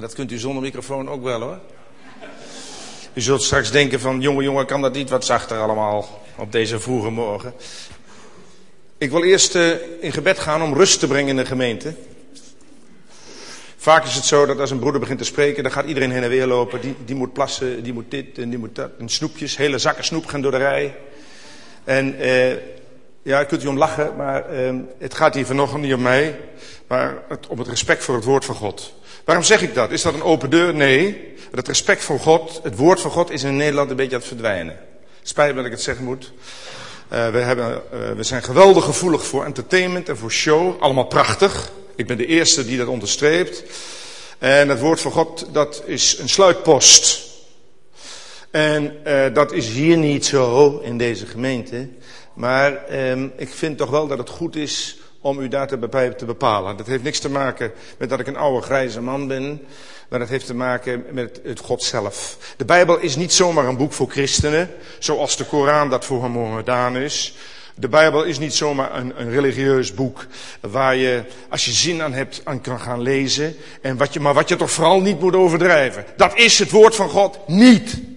Maar dat kunt u zonder microfoon ook wel hoor. U zult straks denken van, jongen, jongen, kan dat niet wat zachter allemaal op deze vroege morgen. Ik wil eerst uh, in gebed gaan om rust te brengen in de gemeente. Vaak is het zo dat als een broeder begint te spreken, dan gaat iedereen heen en weer lopen. Die, die moet plassen, die moet dit en die moet dat. En snoepjes, hele zakken snoep gaan door de rij. En uh, ja, kunt u om lachen, maar uh, het gaat hier vanochtend niet om mij, maar om het respect voor het woord van God. Waarom zeg ik dat? Is dat een open deur? Nee. Het respect voor God, het woord van God is in Nederland een beetje aan het verdwijnen. Spijt me dat ik het zeggen moet. Uh, we, hebben, uh, we zijn geweldig gevoelig voor entertainment en voor show. Allemaal prachtig. Ik ben de eerste die dat onderstreept. En het woord van God, dat is een sluitpost. En uh, dat is hier niet zo in deze gemeente. Maar um, ik vind toch wel dat het goed is om u daar te, bepalen. Dat heeft niks te maken met dat ik een oude grijze man ben. Maar dat heeft te maken met het God zelf. De Bijbel is niet zomaar een boek voor christenen. Zoals de Koran dat voor Mohammedan is. De Bijbel is niet zomaar een, een, religieus boek waar je, als je zin aan hebt, aan kan gaan lezen. En wat je, maar wat je toch vooral niet moet overdrijven. Dat is het woord van God niet.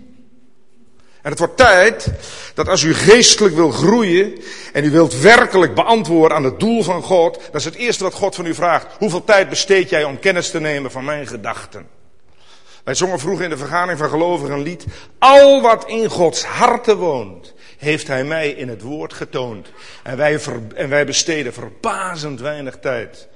En het wordt tijd dat als u geestelijk wil groeien en u wilt werkelijk beantwoorden aan het doel van God, dat is het eerste wat God van u vraagt. Hoeveel tijd besteed jij om kennis te nemen van mijn gedachten? Wij zongen vroeger in de vergadering van gelovigen een lied. Al wat in Gods harten woont, heeft Hij mij in het woord getoond. En wij, en wij besteden verbazend weinig tijd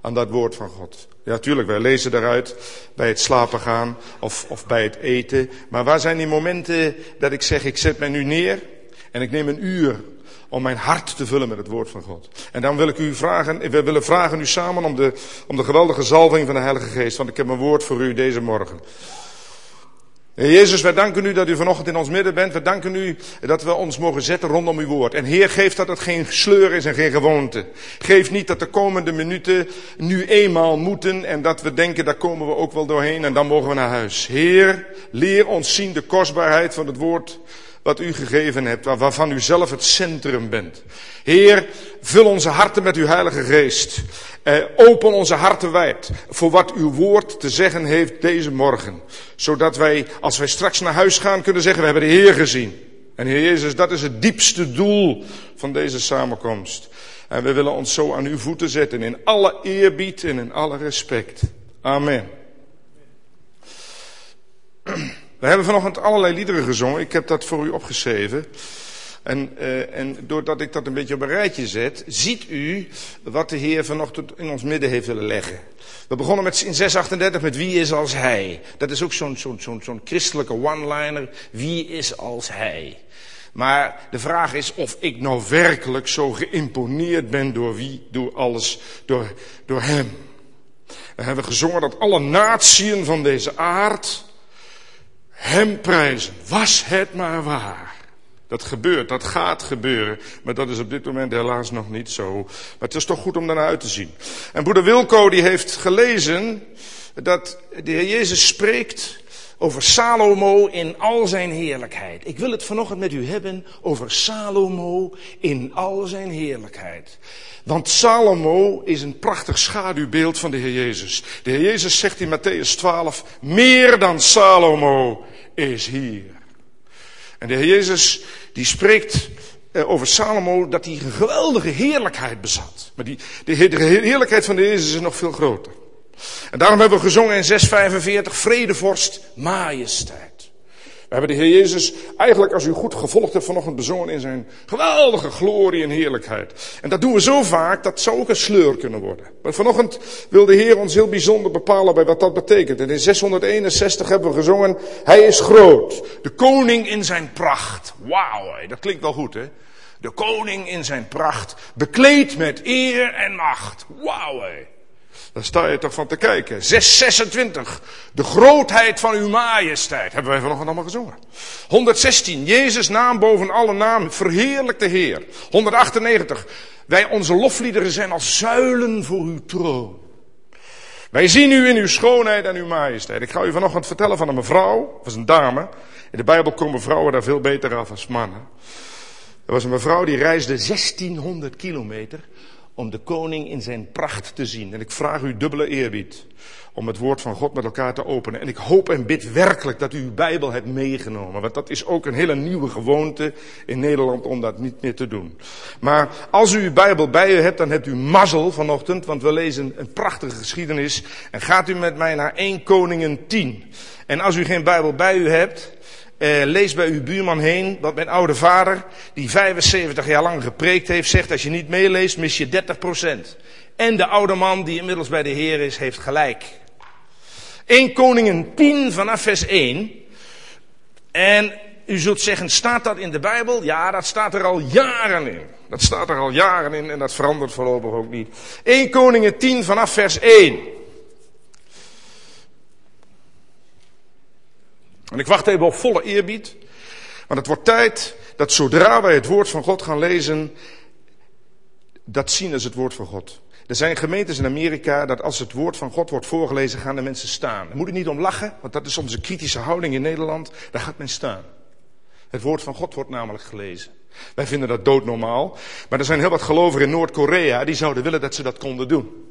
aan dat woord van God. Ja, tuurlijk, wij lezen daaruit bij het slapen gaan of, of bij het eten. Maar waar zijn die momenten dat ik zeg, ik zet mij nu neer en ik neem een uur om mijn hart te vullen met het woord van God. En dan wil ik u vragen, we willen vragen u samen om de, om de geweldige zalving van de Heilige Geest. Want ik heb een woord voor u deze morgen. Jezus, wij danken u dat u vanochtend in ons midden bent. We danken u dat we ons mogen zetten rondom uw woord. En Heer, geef dat het geen sleur is en geen gewoonte. Geef niet dat de komende minuten nu eenmaal moeten en dat we denken, daar komen we ook wel doorheen en dan mogen we naar huis. Heer, leer ons zien de kostbaarheid van het woord wat u gegeven hebt, waarvan u zelf het centrum bent. Heer, vul onze harten met uw Heilige Geest. Eh, open onze harten wijd voor wat uw woord te zeggen heeft deze morgen. Zodat wij, als wij straks naar huis gaan, kunnen zeggen, we hebben de Heer gezien. En Heer Jezus, dat is het diepste doel van deze samenkomst. En we willen ons zo aan uw voeten zetten in alle eerbied en in alle respect. Amen. We hebben vanochtend allerlei liederen gezongen. Ik heb dat voor u opgeschreven. En, uh, en doordat ik dat een beetje op een rijtje zet, ziet u wat de Heer vanochtend in ons midden heeft willen leggen. We begonnen met, in 638 met wie is als hij. Dat is ook zo'n zo'n zo'n zo'n christelijke one-liner. Wie is als hij? Maar de vraag is of ik nou werkelijk zo geïmponeerd ben door wie, door alles, door, door hem. We hebben gezongen dat alle natieën van deze aard hem prijzen. Was het maar waar. Dat gebeurt, dat gaat gebeuren. Maar dat is op dit moment helaas nog niet zo. Maar het is toch goed om daarnaar uit te zien. En broeder Wilco die heeft gelezen dat de Heer Jezus spreekt over Salomo in al zijn heerlijkheid. Ik wil het vanochtend met u hebben over Salomo in al zijn heerlijkheid. Want Salomo is een prachtig schaduwbeeld van de Heer Jezus. De Heer Jezus zegt in Matthäus 12, meer dan Salomo is hier. En de Heer Jezus die spreekt eh, over Salomo dat hij een geweldige heerlijkheid bezat. Maar die, de heerlijkheid van de Jezus is nog veel groter. En daarom hebben we gezongen in 645, vredevorst, majesteit. We hebben de Heer Jezus eigenlijk, als u goed gevolgd hebt, vanochtend bezongen in zijn geweldige glorie en heerlijkheid. En dat doen we zo vaak, dat zou ook een sleur kunnen worden. Maar vanochtend wil de Heer ons heel bijzonder bepalen bij wat dat betekent. En in 661 hebben we gezongen, Hij is groot. De koning in zijn pracht. Wauw, dat klinkt wel goed hè. De koning in zijn pracht, bekleed met eer en macht. Wauw Daar sta je toch van te kijken. 626. De grootheid van uw majesteit. Hebben wij vanochtend allemaal gezongen. 116. Jezus naam boven alle naam. Verheerlijk de Heer. 198. Wij onze lofliederen zijn als zuilen voor uw troon. Wij zien u in uw schoonheid en uw majesteit. Ik ga u vanochtend vertellen van een mevrouw, of een dame. In de Bijbel komen vrouwen daar veel beter af als mannen. Er was een mevrouw die reisde 1600 kilometer om de koning in zijn pracht te zien. En ik vraag u dubbele eerbied om het woord van God met elkaar te openen. En ik hoop en bid werkelijk dat u uw Bijbel hebt meegenomen. Want dat is ook een hele nieuwe gewoonte in Nederland om dat niet meer te doen. Maar als u uw Bijbel bij u hebt, dan hebt u mazzel vanochtend. Want we lezen een prachtige geschiedenis. En gaat u met mij naar 1 Koningen 10. En als u geen Bijbel bij u hebt, eh, lees bij uw buurman heen, wat mijn oude vader, die 75 jaar lang gepreekt heeft, zegt als je niet meeleest, mis je 30 procent. En de oude man die inmiddels bij de Heer is, heeft gelijk. 1 Koningen 10 vanaf vers 1. En u zult zeggen, staat dat in de Bijbel? Ja, dat staat er al jaren in. Dat staat er al jaren in en dat verandert voorlopig ook niet. 1 Koningen 10 vanaf vers 1. En ik wacht even op volle eerbied. Want het wordt tijd dat zodra wij het woord van God gaan lezen, dat zien als het woord van God. Er zijn gemeentes in Amerika dat als het woord van God wordt voorgelezen, gaan de mensen staan. Daar moet ik niet om lachen, want dat is onze kritische houding in Nederland. Daar gaat men staan. Het woord van God wordt namelijk gelezen. Wij vinden dat doodnormaal. Maar er zijn heel wat gelovigen in Noord-Korea die zouden willen dat ze dat konden doen.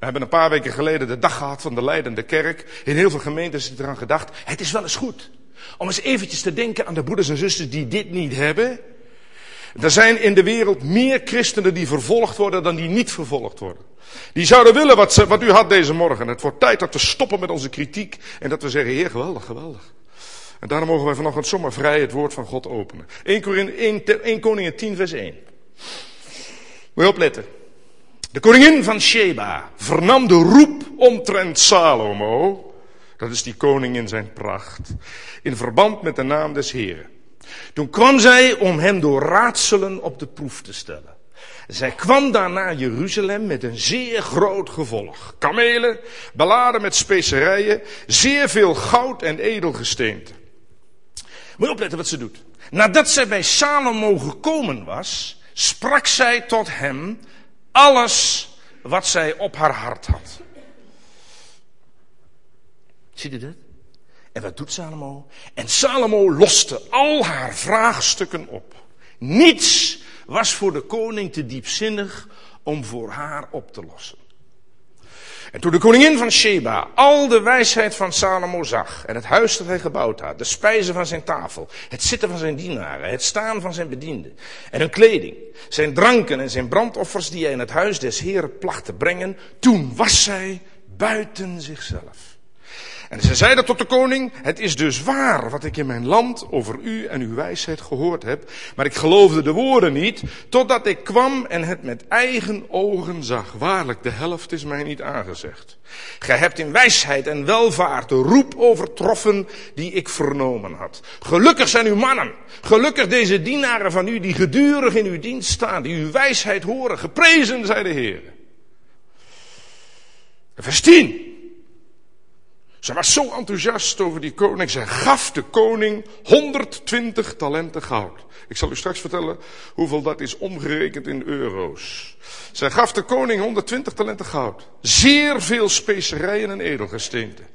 We hebben een paar weken geleden de dag gehad van de leidende kerk. In heel veel gemeenten is eraan gedacht, het is wel eens goed om eens eventjes te denken aan de broeders en zusters die dit niet hebben. Er zijn in de wereld meer christenen die vervolgd worden dan die niet vervolgd worden. Die zouden willen wat, ze, wat u had deze morgen. Het wordt tijd dat we stoppen met onze kritiek en dat we zeggen, heer, geweldig, geweldig. En daarom mogen wij vanochtend zomaar vrij het woord van God openen. 1, Koningen 1, 1 Koningen 10 vers 1. Moet je opletten. De koningin van Sheba vernam de roep omtrent Salomo. Dat is die koning in zijn pracht. In verband met de naam des Heren. Toen kwam zij om hem door raadselen op de proef te stellen. Zij kwam daarna Jeruzalem met een zeer groot gevolg. Kamelen, beladen met specerijen, zeer veel goud en edelgesteente. Moet je opletten wat ze doet. Nadat zij bij Salomo gekomen was, sprak zij tot hem alles wat zij op haar hart had. Ziet u dat? En wat doet Salomo? En Salomo loste al haar vraagstukken op. Niets was voor de koning te diepzinnig om voor haar op te lossen. En toen de koningin van Sheba al de wijsheid van Salomo zag en het huis dat hij gebouwd had, de spijzen van zijn tafel, het zitten van zijn dienaren, het staan van zijn bedienden en hun kleding, zijn dranken en zijn brandoffers die hij in het huis des Heren placht te brengen, toen was zij buiten zichzelf. En ze zeiden tot de koning, het is dus waar wat ik in mijn land over u en uw wijsheid gehoord heb, maar ik geloofde de woorden niet, totdat ik kwam en het met eigen ogen zag. Waarlijk, de helft is mij niet aangezegd. Gij hebt in wijsheid en welvaart de roep overtroffen die ik vernomen had. Gelukkig zijn uw mannen, gelukkig deze dienaren van u die gedurig in uw dienst staan, die uw wijsheid horen. Geprezen zij de Heer. Vers 10. Ze was zo enthousiast over die koning. Zij gaf de koning 120 talenten goud. Ik zal u straks vertellen hoeveel dat is omgerekend in euro's. Zij gaf de koning 120 talenten goud. Zeer veel specerijen en edelgesteenten.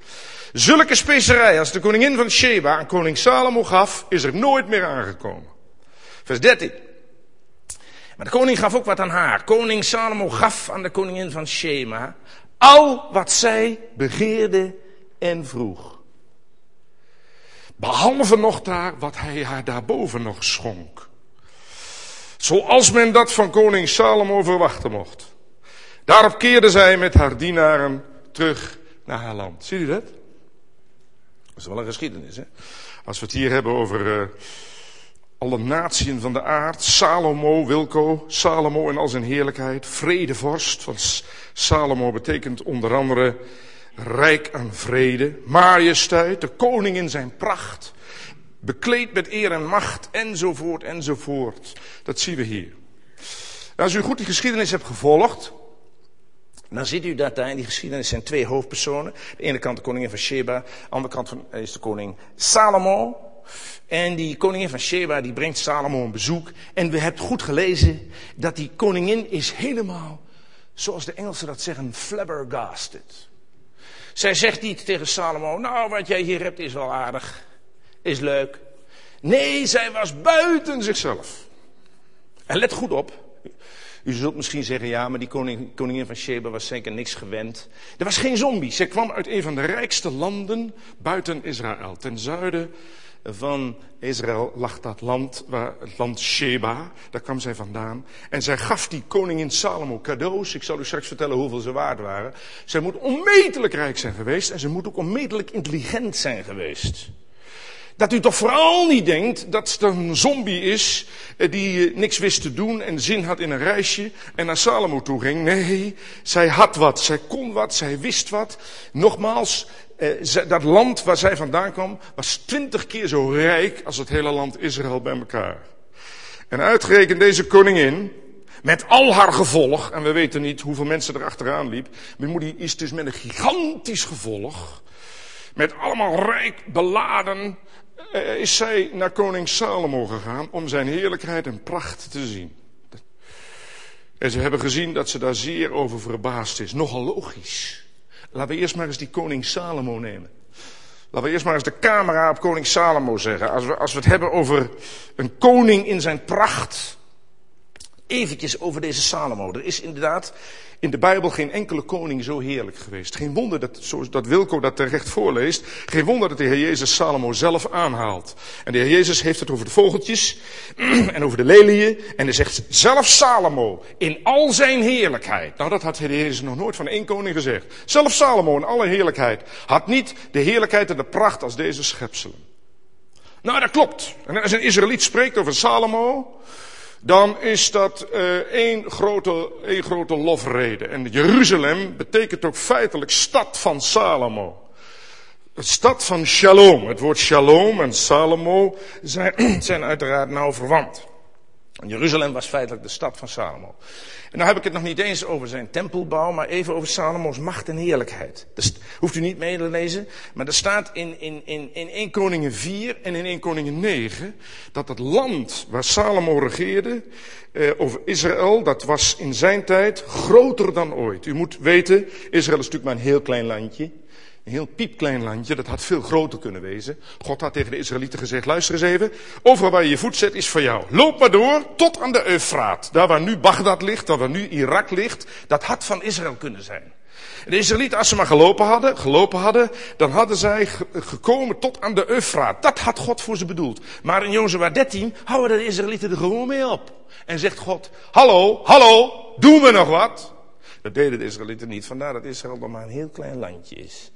Zulke specerijen als de koningin van Sheba aan koning Salomo gaf, is er nooit meer aangekomen. Vers 13. Maar de koning gaf ook wat aan haar. Koning Salomo gaf aan de koningin van Sheba al wat zij begeerde en vroeg. Behalve nog daar wat hij haar daarboven nog schonk. Zoals men dat van koning Salomo verwachten mocht. Daarop keerde zij met haar dienaren terug naar haar land. Zie je dat? Dat is wel een geschiedenis, hè? Als we het hier hebben over uh, alle natieën van de aard. Salomo, Wilco, Salomo in al zijn heerlijkheid. Vredevorst, want Salomo betekent onder andere rijk aan vrede, majesteit, de koning in zijn pracht, bekleed met eer en macht, enzovoort, enzovoort. Dat zien we hier. als u goed die geschiedenis hebt gevolgd, dan ziet u dat daar in die geschiedenis zijn twee hoofdpersonen. De ene kant de koningin van Sheba, de andere kant is de koning Salomo. En die koningin van Sheba die brengt Salomo een bezoek. En we hebben goed gelezen dat die koningin is helemaal, zoals de Engelsen dat zeggen, flabbergasted. Zij zegt niet tegen Salomo, nou wat jij hier hebt is wel aardig, is leuk. Nee, zij was buiten zichzelf. En let goed op, U zult misschien zeggen, ja, maar die koning, koningin van Sheba was zeker niks gewend. Er was geen zombie. Ze kwam uit een van de rijkste landen buiten Israël. Ten zuiden van Israël lag dat land, het land Sheba. Daar kwam zij vandaan. En zij gaf die koningin Salomo cadeaus. Ik zal u straks vertellen hoeveel ze waard waren. Zij moet onmetelijk rijk zijn geweest. En ze moet ook onmetelijk intelligent zijn geweest. Dat u toch vooral niet denkt dat het een zombie is eh, die eh, niks wist te doen en zin had in een reisje en naar Salomo toe ging. Nee, zij had wat, zij kon wat, zij wist wat. Nogmaals, eh, dat land waar zij vandaan kwam was twintig keer zo rijk als het hele land Israël bij elkaar. En uitgerekend deze koningin, met al haar gevolg, en we weten niet hoeveel mensen er achteraan liep, maar die is dus met een gigantisch gevolg, met allemaal rijk beladen is zij naar koning Salomo gegaan om zijn heerlijkheid en pracht te zien. En ze hebben gezien dat ze daar zeer over verbaasd is. Nogal logisch. Laten we eerst maar eens die koning Salomo nemen. Laten we eerst maar eens de camera op koning Salomo zeggen. Als we, als we het hebben over een koning in zijn pracht. Eventjes over deze Salomo. Er is inderdaad in de Bijbel geen enkele koning zo heerlijk geweest. Geen wonder dat, dat Wilco dat terecht voorleest, geen wonder dat de Heer Jezus Salomo zelf aanhaalt. En de Heer Jezus heeft het over de vogeltjes en over de leliën. En hij zegt zelf Salomo in al zijn heerlijkheid. Nou, dat had de Heer Jezus nog nooit van één koning gezegd. Zelf Salomo in alle heerlijkheid had niet de heerlijkheid en de pracht als deze schepselen. Nou, dat klopt. En als een Israëliet spreekt over Salomo, dan is dat uh, één, grote, één grote lofrede. En Jeruzalem betekent ook feitelijk stad van Salomo. Stad van Shalom. Het woord Shalom en Salomo zijn, zijn uiteraard nauw verwant. Jeruzalem was feitelijk de stad van Salomo. En nou heb ik het nog niet eens over zijn tempelbouw, maar even over Salomo's macht en heerlijkheid. Dat hoeft u niet mee te lezen, maar er staat in, in, in, in 1 Koningen 4 en in 1 Koningen 9 dat het land waar Salomo regeerde, eh, over Israël, dat was in zijn tijd groter dan ooit. U moet weten, Israël is natuurlijk maar een heel klein landje. Een heel piepklein landje, dat had veel groter kunnen wezen. God had tegen de Israëlieten gezegd, luister eens even, overal waar je je voet zet is voor jou. Loop maar door tot aan de Eufraat. Daar waar nu Bagdad ligt, daar waar nu Irak ligt, dat had van Israël kunnen zijn. De Israëlieten, als ze maar gelopen hadden, gelopen hadden, dan hadden zij gekomen tot aan de Eufraat. Dat had God voor ze bedoeld. Maar in Jozua 13 houden de Israëlieten er gewoon mee op. En zegt God, hallo, hallo, doen we nog wat? Dat deden de Israëlieten niet, vandaar dat Israël nog maar een heel klein landje is.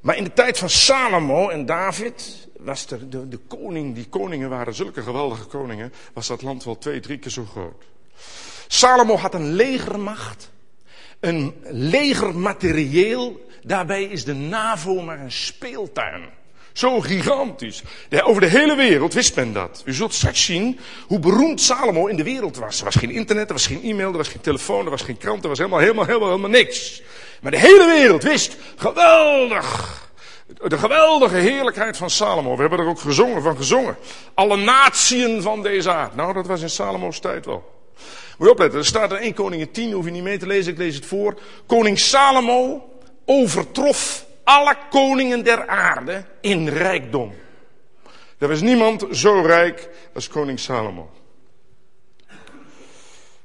Maar in de tijd van Salomo en David was er de, de koning, die koningen waren zulke geweldige koningen, was dat land wel twee, drie keer zo groot. Salomo had een legermacht, een legermaterieel, daarbij is de NAVO maar een speeltuin. Zo gigantisch. over de hele wereld wist men dat. U zult straks zien hoe beroemd Salomo in de wereld was. Er was geen internet, er was geen e-mail, er was geen telefoon, er was geen krant, er was helemaal, helemaal, helemaal, helemaal niks. Maar de hele wereld wist, geweldig. De geweldige heerlijkheid van Salomo. We hebben er ook gezongen van gezongen. Alle natieën van deze aard. Nou, dat was in Salomo's tijd wel. Moet je opletten, er staat in 1 Koningin 10, hoef je niet mee te lezen, ik lees het voor. Koning Salomo overtrof alle koningen der aarde in rijkdom. Er was niemand zo rijk als koning Salomo.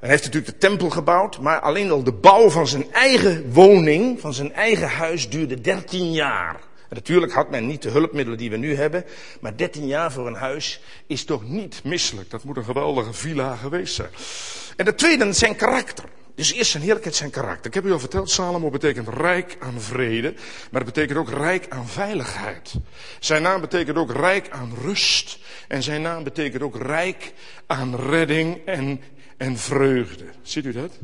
Hij heeft natuurlijk de tempel gebouwd, maar alleen al de bouw van zijn eigen woning, van zijn eigen huis, duurde 13 jaar. Natuurlijk had men niet de hulpmiddelen die we nu hebben, maar 13 jaar voor een huis is toch niet misselijk. Dat moet een geweldige villa geweest zijn. En de tweede, zijn karakter. Dus eerst zijn heerlijkheid, zijn karakter. Ik heb u al verteld, Salomo betekent rijk aan vrede, maar het betekent ook rijk aan veiligheid. Zijn naam betekent ook rijk aan rust. En zijn naam betekent ook rijk aan redding en, en vreugde. Ziet u dat?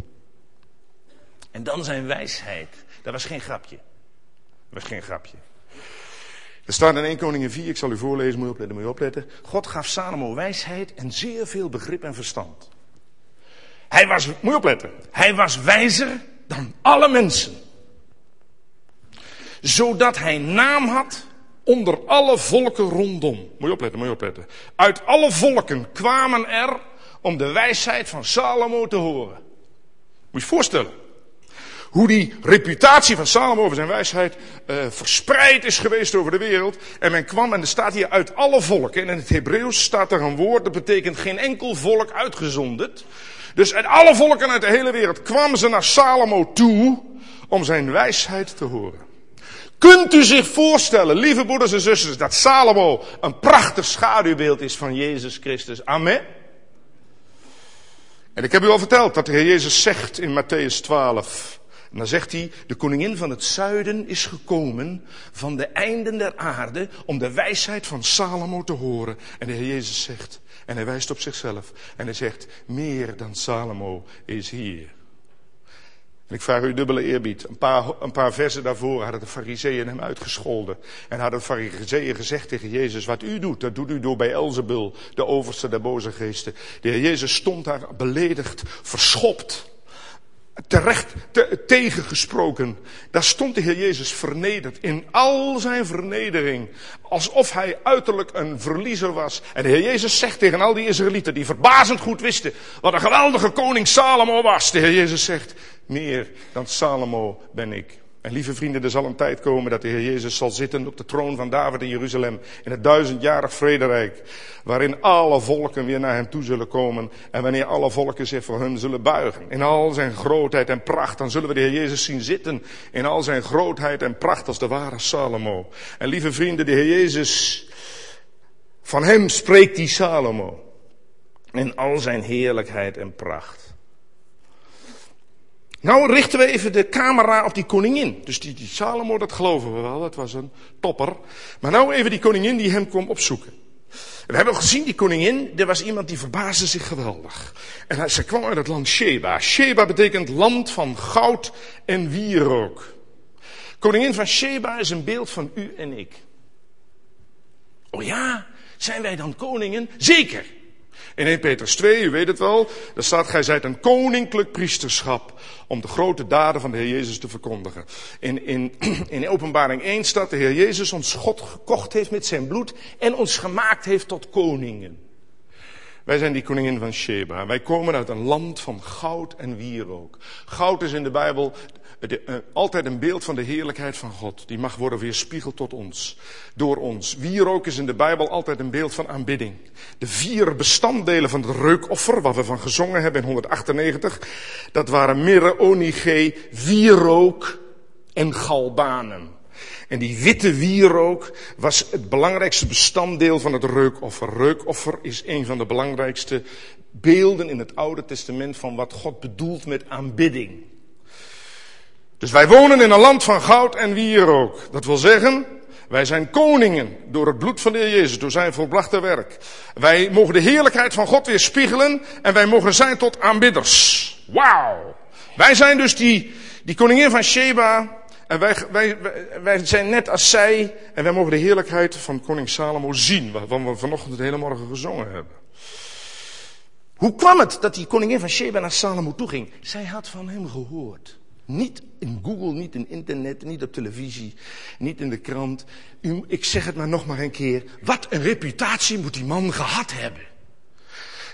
En dan zijn wijsheid. Dat was geen grapje. Dat was geen grapje. Er staat in 1 Koningin 4, ik zal u voorlezen, moet je opletten, moet je opletten. God gaf Salomo wijsheid en zeer veel begrip en verstand. Hij was, moet je opletten, hij was wijzer dan alle mensen. Zodat hij naam had onder alle volken rondom. Moet je opletten, moet je opletten. Uit alle volken kwamen er om de wijsheid van Salomo te horen. Moet je je voorstellen. Hoe die reputatie van Salomo over zijn wijsheid uh, verspreid is geweest over de wereld. En men kwam, en er staat hier uit alle volken. En in het Hebreeuws staat er een woord, dat betekent geen enkel volk uitgezonderd. Dus uit alle volken uit de hele wereld kwamen ze naar Salomo toe om zijn wijsheid te horen. Kunt u zich voorstellen, lieve broeders en zusters, dat Salomo een prachtig schaduwbeeld is van Jezus Christus? Amen. En ik heb u al verteld dat de Heer Jezus zegt in Matthäus 12. En dan zegt hij, de koningin van het zuiden is gekomen van de einden der aarde om de wijsheid van Salomo te horen. En de Heer Jezus zegt, en hij wijst op zichzelf, en hij zegt, meer dan Salomo is hier. En ik vraag u dubbele eerbied. Een paar, een paar versen daarvoor hadden de fariseeën hem uitgescholden. En hadden de fariseeën gezegd tegen Jezus, wat u doet, dat doet u door bij Elzebul, de overste der boze geesten. De heer Jezus stond daar beledigd, verschopt terecht te, tegengesproken. Daar stond de Heer Jezus vernederd in al zijn vernedering. Alsof hij uiterlijk een verliezer was. En de Heer Jezus zegt tegen al die Israëlieten die verbazend goed wisten wat een geweldige koning Salomo was. De Heer Jezus zegt, meer dan Salomo ben ik. En lieve vrienden, er zal een tijd komen dat de Heer Jezus zal zitten op de troon van David in Jeruzalem. In het duizendjarig vrederijk. Waarin alle volken weer naar hem toe zullen komen. En wanneer alle volken zich voor hem zullen buigen. In al zijn grootheid en pracht. Dan zullen we de Heer Jezus zien zitten. In al zijn grootheid en pracht als de ware Salomo. En lieve vrienden, de Heer Jezus. Van hem spreekt die Salomo. In al zijn heerlijkheid en pracht. Nou richten we even de camera op die koningin. Dus die, Salomo, dat geloven we wel, dat was een topper. Maar nou even die koningin die hem kwam opzoeken. We hebben gezien, die koningin, er was iemand die verbaasde zich geweldig. En ze kwam uit het land Sheba. Sheba betekent land van goud en wierook. Koningin van Sheba is een beeld van u en ik. Oh ja, zijn wij dan koningen? Zeker. In 1 Petrus 2, u weet het wel, daar staat, gij zijt een koninklijk priesterschap om de grote daden van de Heer Jezus te verkondigen. In, in, in openbaring 1 staat, de Heer Jezus ons God gekocht heeft met zijn bloed en ons gemaakt heeft tot koningen. Wij zijn die koningin van Sheba. Wij komen uit een land van goud en wierook. Goud is in de Bijbel de, uh, altijd een beeld van de heerlijkheid van God. Die mag worden weerspiegeld tot ons, door ons. Wierook is in de Bijbel altijd een beeld van aanbidding. De vier bestanddelen van het reukoffer, wat we van gezongen hebben in 198, dat waren mirre, onige, wierook en galbanen. En die witte wierook was het belangrijkste bestanddeel van het reukoffer. Reukoffer is een van de belangrijkste beelden in het Oude Testament van wat God bedoelt met aanbidding. Dus wij wonen in een land van goud en wierook. Dat wil zeggen, wij zijn koningen door het bloed van de Heer Jezus, door zijn volbrachte werk. Wij mogen de heerlijkheid van God weer spiegelen en wij mogen zijn tot aanbidders. Wauw! Wij zijn dus die, die koningin van Sheba en wij, wij, wij, zijn net als zij en wij mogen de heerlijkheid van koning Salomo zien, waarvan we vanochtend de hele morgen gezongen hebben. Hoe kwam het dat die koningin van Sheba naar Salomo toe ging? Zij had van hem gehoord. Niet in Google, niet in internet, niet op televisie, niet in de krant. Ik zeg het maar nog maar een keer. Wat een reputatie moet die man gehad hebben.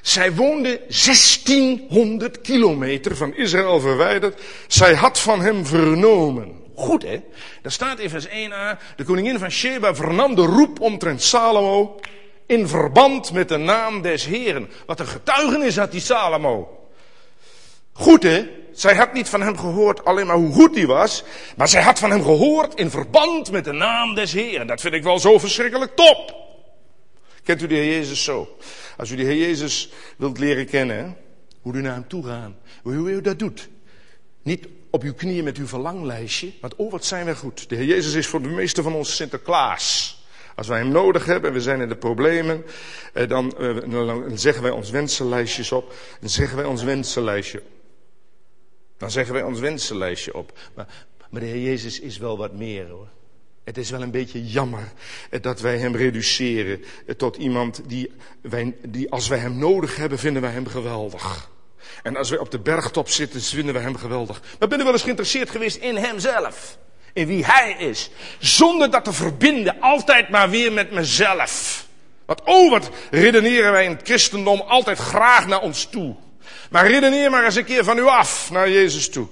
Zij woonde 1600 kilometer van Israël verwijderd. Zij had van hem vernomen. Goed hè? Daar staat in vers 1a. De koningin van Sheba vernam de roep omtrent Salomo. In verband met de naam des Heren. Wat een getuigenis had die Salomo. Goed hè? Zij had niet van hem gehoord alleen maar hoe goed hij was, maar zij had van hem gehoord in verband met de naam des Heeren. Dat vind ik wel zo verschrikkelijk top. Kent u de Heer Jezus zo? Als u de Heer Jezus wilt leren kennen, hoe u naar hem toe gaat, hoe u dat doet. Niet op uw knieën met uw verlanglijstje, want oh wat zijn wij goed. De Heer Jezus is voor de meeste van ons Sinterklaas. Als wij hem nodig hebben en we zijn in de problemen, eh, dan, eh, dan zeggen wij ons wensenlijstjes op. Dan zeggen wij ons wensenlijstje dan zeggen wij ons wensenlijstje op. Maar, maar de Heer Jezus is wel wat meer hoor. Het is wel een beetje jammer dat wij hem reduceren tot iemand die, wij, die als wij hem nodig hebben, vinden wij hem geweldig. En als wij op de bergtop zitten, vinden we hem geweldig. Maar ben u wel eens geïnteresseerd geweest in hemzelf? In wie hij is? Zonder dat te verbinden, altijd maar weer met mezelf. Want oh, wat redeneren wij in het christendom altijd graag naar ons toe. Maar redeneer maar eens een keer van u af naar Jezus toe.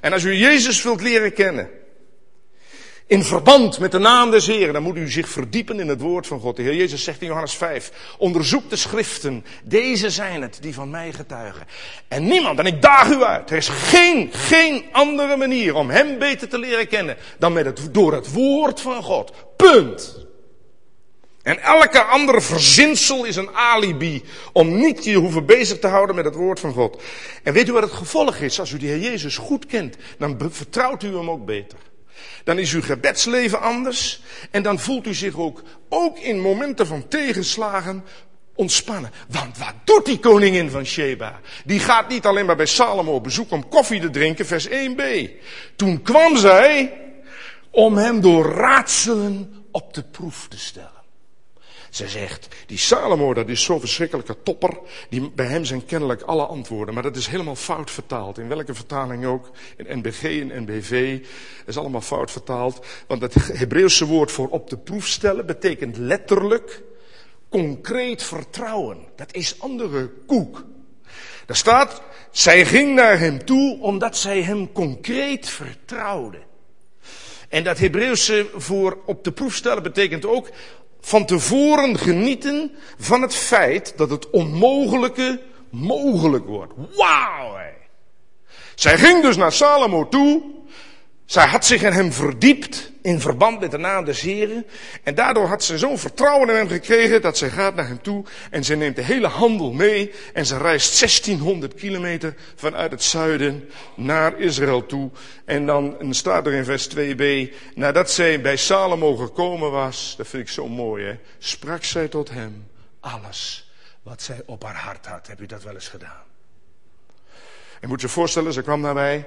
En als u Jezus wilt leren kennen, in verband met de naam des Heren, dan moet u zich verdiepen in het woord van God. De Heer Jezus zegt in Johannes 5, onderzoek de schriften, deze zijn het die van mij getuigen. En niemand, en ik daag u uit, er is geen, geen andere manier om Hem beter te leren kennen dan met het, door het woord van God. Punt. En elke andere verzinsel is een alibi om niet je hoeven bezig te houden met het woord van God. En weet u wat het gevolg is? Als u de Heer Jezus goed kent, dan vertrouwt u hem ook beter. Dan is uw gebedsleven anders en dan voelt u zich ook, ook in momenten van tegenslagen, ontspannen. Want wat doet die koningin van Sheba? Die gaat niet alleen maar bij Salomo op bezoek om koffie te drinken, vers 1b. Toen kwam zij om hem door raadselen op de proef te stellen. Ze zegt, die Salomo, dat is zo'n verschrikkelijke topper. Die, bij hem zijn kennelijk alle antwoorden. Maar dat is helemaal fout vertaald. In welke vertaling ook. In NBG en NBV. is allemaal fout vertaald. Want het Hebreeuwse woord voor op de proef stellen betekent letterlijk concreet vertrouwen. Dat is andere koek. Daar staat, zij ging naar hem toe omdat zij hem concreet vertrouwde. En dat Hebreeuwse voor op de proef stellen betekent ook van tevoren genieten van het feit dat het onmogelijke mogelijk wordt. Wauw! Zij ging dus naar Salomo toe. Zij had zich in hem verdiept in verband met de naam des Heren. En daardoor had ze zo'n vertrouwen in hem gekregen dat zij gaat naar hem toe en ze neemt de hele handel mee en ze reist 1600 kilometer vanuit het zuiden naar Israël toe. En dan staat er in vers 2b, nadat zij bij Salomo gekomen was, dat vind ik zo mooi hè, sprak zij tot hem alles wat zij op haar hart had. Heb u dat wel eens gedaan? En moet je je voorstellen, ze kwam naar mij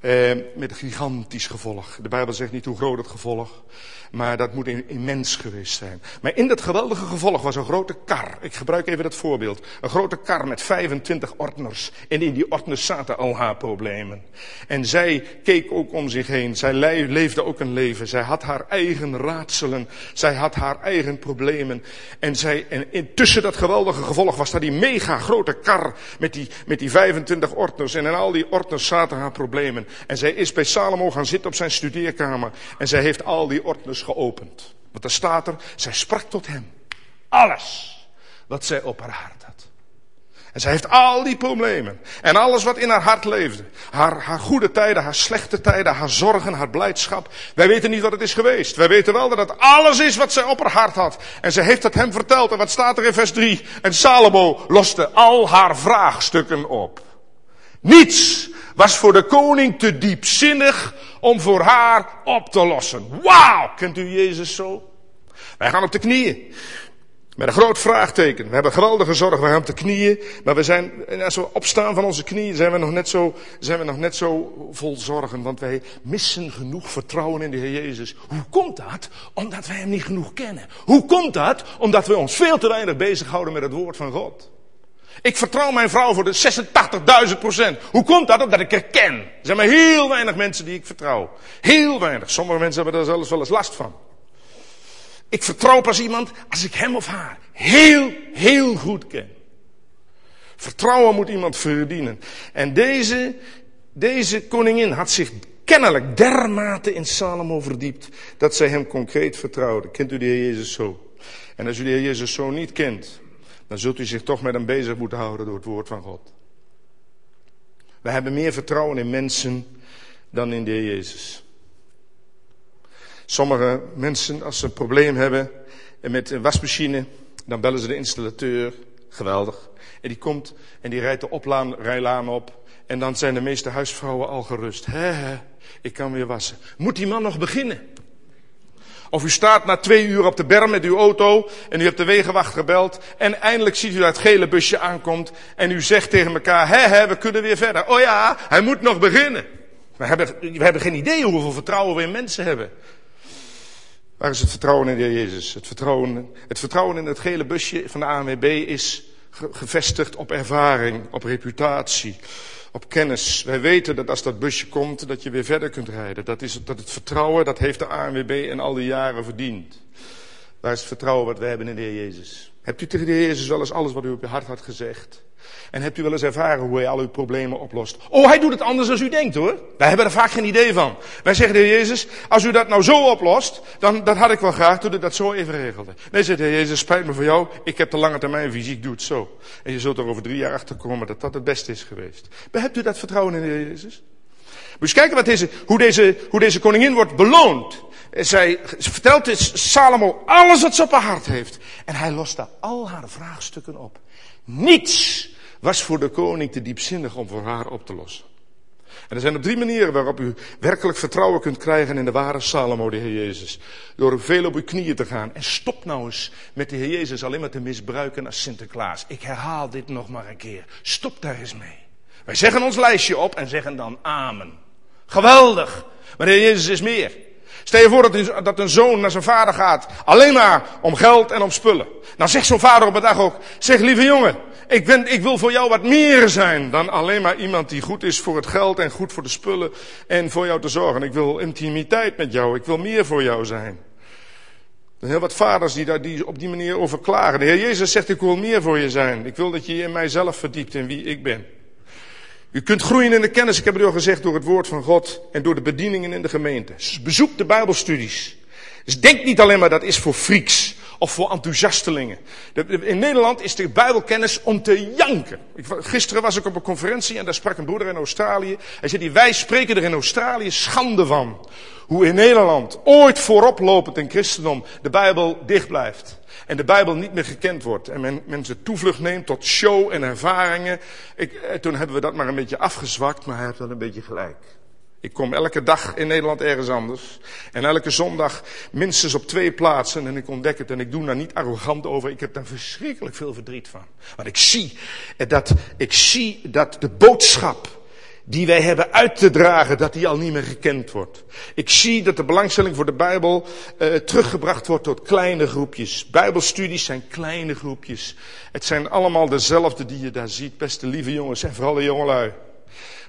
eh, met een gigantisch gevolg. De Bijbel zegt niet hoe groot het gevolg, maar dat moet immens geweest zijn. Maar in dat geweldige gevolg was een grote kar. Ik gebruik even dat voorbeeld. Een grote kar met 25 ordners. En in die ordners zaten al haar problemen. En zij keek ook om zich heen. Zij leefde ook een leven. Zij had haar eigen raadselen. Zij had haar eigen problemen. En, zij, en intussen dat geweldige gevolg was daar die mega grote kar met die, met die 25 ordners. En in al die ordners zaten haar problemen. En zij is bij Salomo gaan zitten op zijn studeerkamer. En zij heeft al die ordners geopend. Want er staat er, zij sprak tot hem. Alles wat zij op haar hart had. En zij heeft al die problemen. En alles wat in haar hart leefde. Haar, haar goede tijden, haar slechte tijden, haar zorgen, haar blijdschap. Wij weten niet wat het is geweest. Wij weten wel dat het alles is wat zij op haar hart had. En zij heeft het hem verteld. En wat staat er in vers 3? En Salomo loste al haar vraagstukken op. Niets was voor de koning te diepzinnig om voor haar op te lossen. Wauw, kent u Jezus zo? Wij gaan op de knieën. Met een groot vraagteken. We hebben geweldige zorg, we gaan op de knieën. Maar we zijn, als we opstaan van onze knieën, zijn we nog net zo, zijn we nog net zo vol zorgen. Want wij missen genoeg vertrouwen in de Heer Jezus. Hoe komt dat? Omdat wij Hem niet genoeg kennen. Hoe komt dat? Omdat we ons veel te weinig bezighouden met het woord van God. Ik vertrouw mijn vrouw voor de 86.000 procent. Hoe komt dat? Omdat ik haar ken. Er zijn maar heel weinig mensen die ik vertrouw. Heel weinig. Sommige mensen hebben daar zelfs wel eens last van. Ik vertrouw pas iemand als ik hem of haar heel, heel goed ken. Vertrouwen moet iemand verdienen. En deze, deze koningin had zich kennelijk dermate in Salomo verdiept dat zij hem concreet vertrouwde. Kent u de Heer Jezus zo? En als u de Heer Jezus zo niet kent, dan zult u zich toch met hem bezig moeten houden door het woord van God. We hebben meer vertrouwen in mensen dan in de Heer Jezus. Sommige mensen, als ze een probleem hebben met een wasmachine, dan bellen ze de installateur. Geweldig. En die komt en die rijdt de oprijlaan op. En dan zijn de meeste huisvrouwen al gerust. He, ik kan weer wassen. Moet die man nog beginnen? Of u staat na twee uur op de berm met uw auto en u hebt de wegenwacht gebeld en eindelijk ziet u dat gele busje aankomt en u zegt tegen elkaar, hè hè, we kunnen weer verder. Oh ja, hij moet nog beginnen. We hebben, we hebben geen idee hoeveel vertrouwen we in mensen hebben. Waar is het vertrouwen in de Heer Jezus? Het vertrouwen, het vertrouwen in het gele busje van de ANWB is gevestigd op ervaring, op reputatie, op kennis. Wij weten dat als dat busje komt, dat je weer verder kunt rijden. Dat, is, dat het vertrouwen, dat heeft de ANWB in al die jaren verdiend. Waar is het vertrouwen wat wij hebben in de Heer Jezus? Hebt u tegen de Heer Jezus wel eens alles wat u op je hart had gezegd? En hebt u wel eens ervaren hoe hij al uw problemen oplost? Oh, hij doet het anders dan u denkt hoor. Wij hebben er vaak geen idee van. Wij zeggen de Heer Jezus, als u dat nou zo oplost, dan dat had ik wel graag toen u dat zo even regelde. Nee, zegt de Heer Jezus, spijt me voor jou, ik heb de lange termijn visie, ik doe het zo. En je zult er over drie jaar achter komen dat dat het beste is geweest. Maar hebt u dat vertrouwen in de Heer Jezus? Je kijken wat deze, hoe, deze, hoe deze koningin wordt beloond. Zij vertelt dus Salomo alles wat ze op haar hart heeft. En hij lost daar al haar vraagstukken op. Niets was voor de koning te diepzinnig om voor haar op te lossen. En er zijn op drie manieren waarop u werkelijk vertrouwen kunt krijgen in de ware Salomo, de Heer Jezus. Door veel op uw knieën te gaan. En stop nou eens met de Heer Jezus alleen maar te misbruiken als Sinterklaas. Ik herhaal dit nog maar een keer. Stop daar eens mee. Wij zeggen ons lijstje op en zeggen dan amen. Geweldig. Maar de Heer Jezus is meer. Stel je voor dat een, zoon naar zijn vader gaat. Alleen maar om geld en om spullen. Nou zegt zo'n vader op een dag ook. Zeg lieve jongen. Ik, ben, ik wil voor jou wat meer zijn dan alleen maar iemand die goed is voor het geld en goed voor de spullen en voor jou te zorgen. Ik wil intimiteit met jou. Ik wil meer voor jou zijn. Er zijn heel wat vaders die, daar, die op die manier over klagen. De Heer Jezus zegt, ik wil meer voor je zijn. Ik wil dat je je in mijzelf verdiept in wie ik ben. U kunt groeien in de kennis, ik heb het al gezegd, door het woord van God en door de bedieningen in de gemeente. Bezoek de Bijbelstudies. Dus denk niet alleen maar dat is voor freaks of voor enthousiastelingen. In Nederland is de Bijbelkennis om te janken. Gisteren was ik op een conferentie en daar sprak een broeder in Australië. Hij zei, wij spreken er in Australië schande van. Hoe in Nederland, ooit voorop lopend in christendom, de Bijbel dicht blijft. En de Bijbel niet meer gekend wordt. En men, mensen toevlucht neemt tot show en ervaringen. Ik, eh, toen hebben we dat maar een beetje afgezwakt, maar hij heeft wel een beetje gelijk. Ik kom elke dag in Nederland ergens anders. En elke zondag minstens op twee plaatsen. En ik ontdek het en ik doe daar niet arrogant over. Ik heb daar verschrikkelijk veel verdriet van. Want ik zie dat, ik zie dat de boodschap die wij hebben uit te dragen, dat die al niet meer gekend wordt. Ik zie dat de belangstelling voor de Bijbel uh, teruggebracht wordt tot kleine groepjes. Bijbelstudies zijn kleine groepjes. Het zijn allemaal dezelfde die je daar ziet, beste lieve jongens en vooral de jongelui.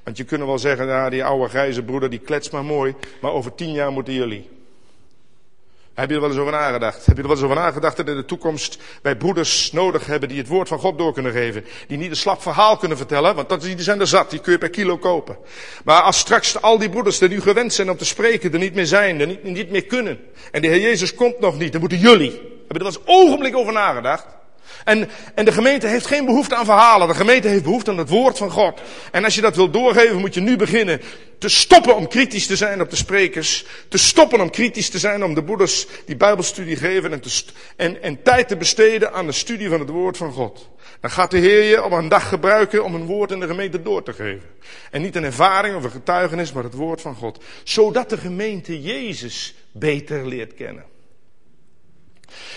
Want je kunt wel zeggen, ja, die oude grijze broeder die klets maar mooi, maar over tien jaar moeten jullie. Heb je er wel eens over nagedacht? Heb je er wel eens over nagedacht dat in de toekomst wij broeders nodig hebben die het woord van God door kunnen geven? Die niet een slap verhaal kunnen vertellen, want dat, die zijn er zat, die kun je per kilo kopen. Maar als straks al die broeders die nu gewend zijn om te spreken, er niet meer zijn, er niet, niet meer kunnen. En de Heer Jezus komt nog niet, dan moeten jullie. Heb je er wel eens ogenblik over nagedacht? En, en de gemeente heeft geen behoefte aan verhalen. De gemeente heeft behoefte aan het woord van God. En als je dat wil doorgeven, moet je nu beginnen te stoppen om kritisch te zijn op de sprekers. Te stoppen om kritisch te zijn om de broeders die bijbelstudie geven. En, te, en, en tijd te besteden aan de studie van het woord van God. Dan gaat de Heer je op een dag gebruiken om een woord in de gemeente door te geven. En niet een ervaring of een getuigenis, maar het woord van God. Zodat de gemeente Jezus beter leert kennen.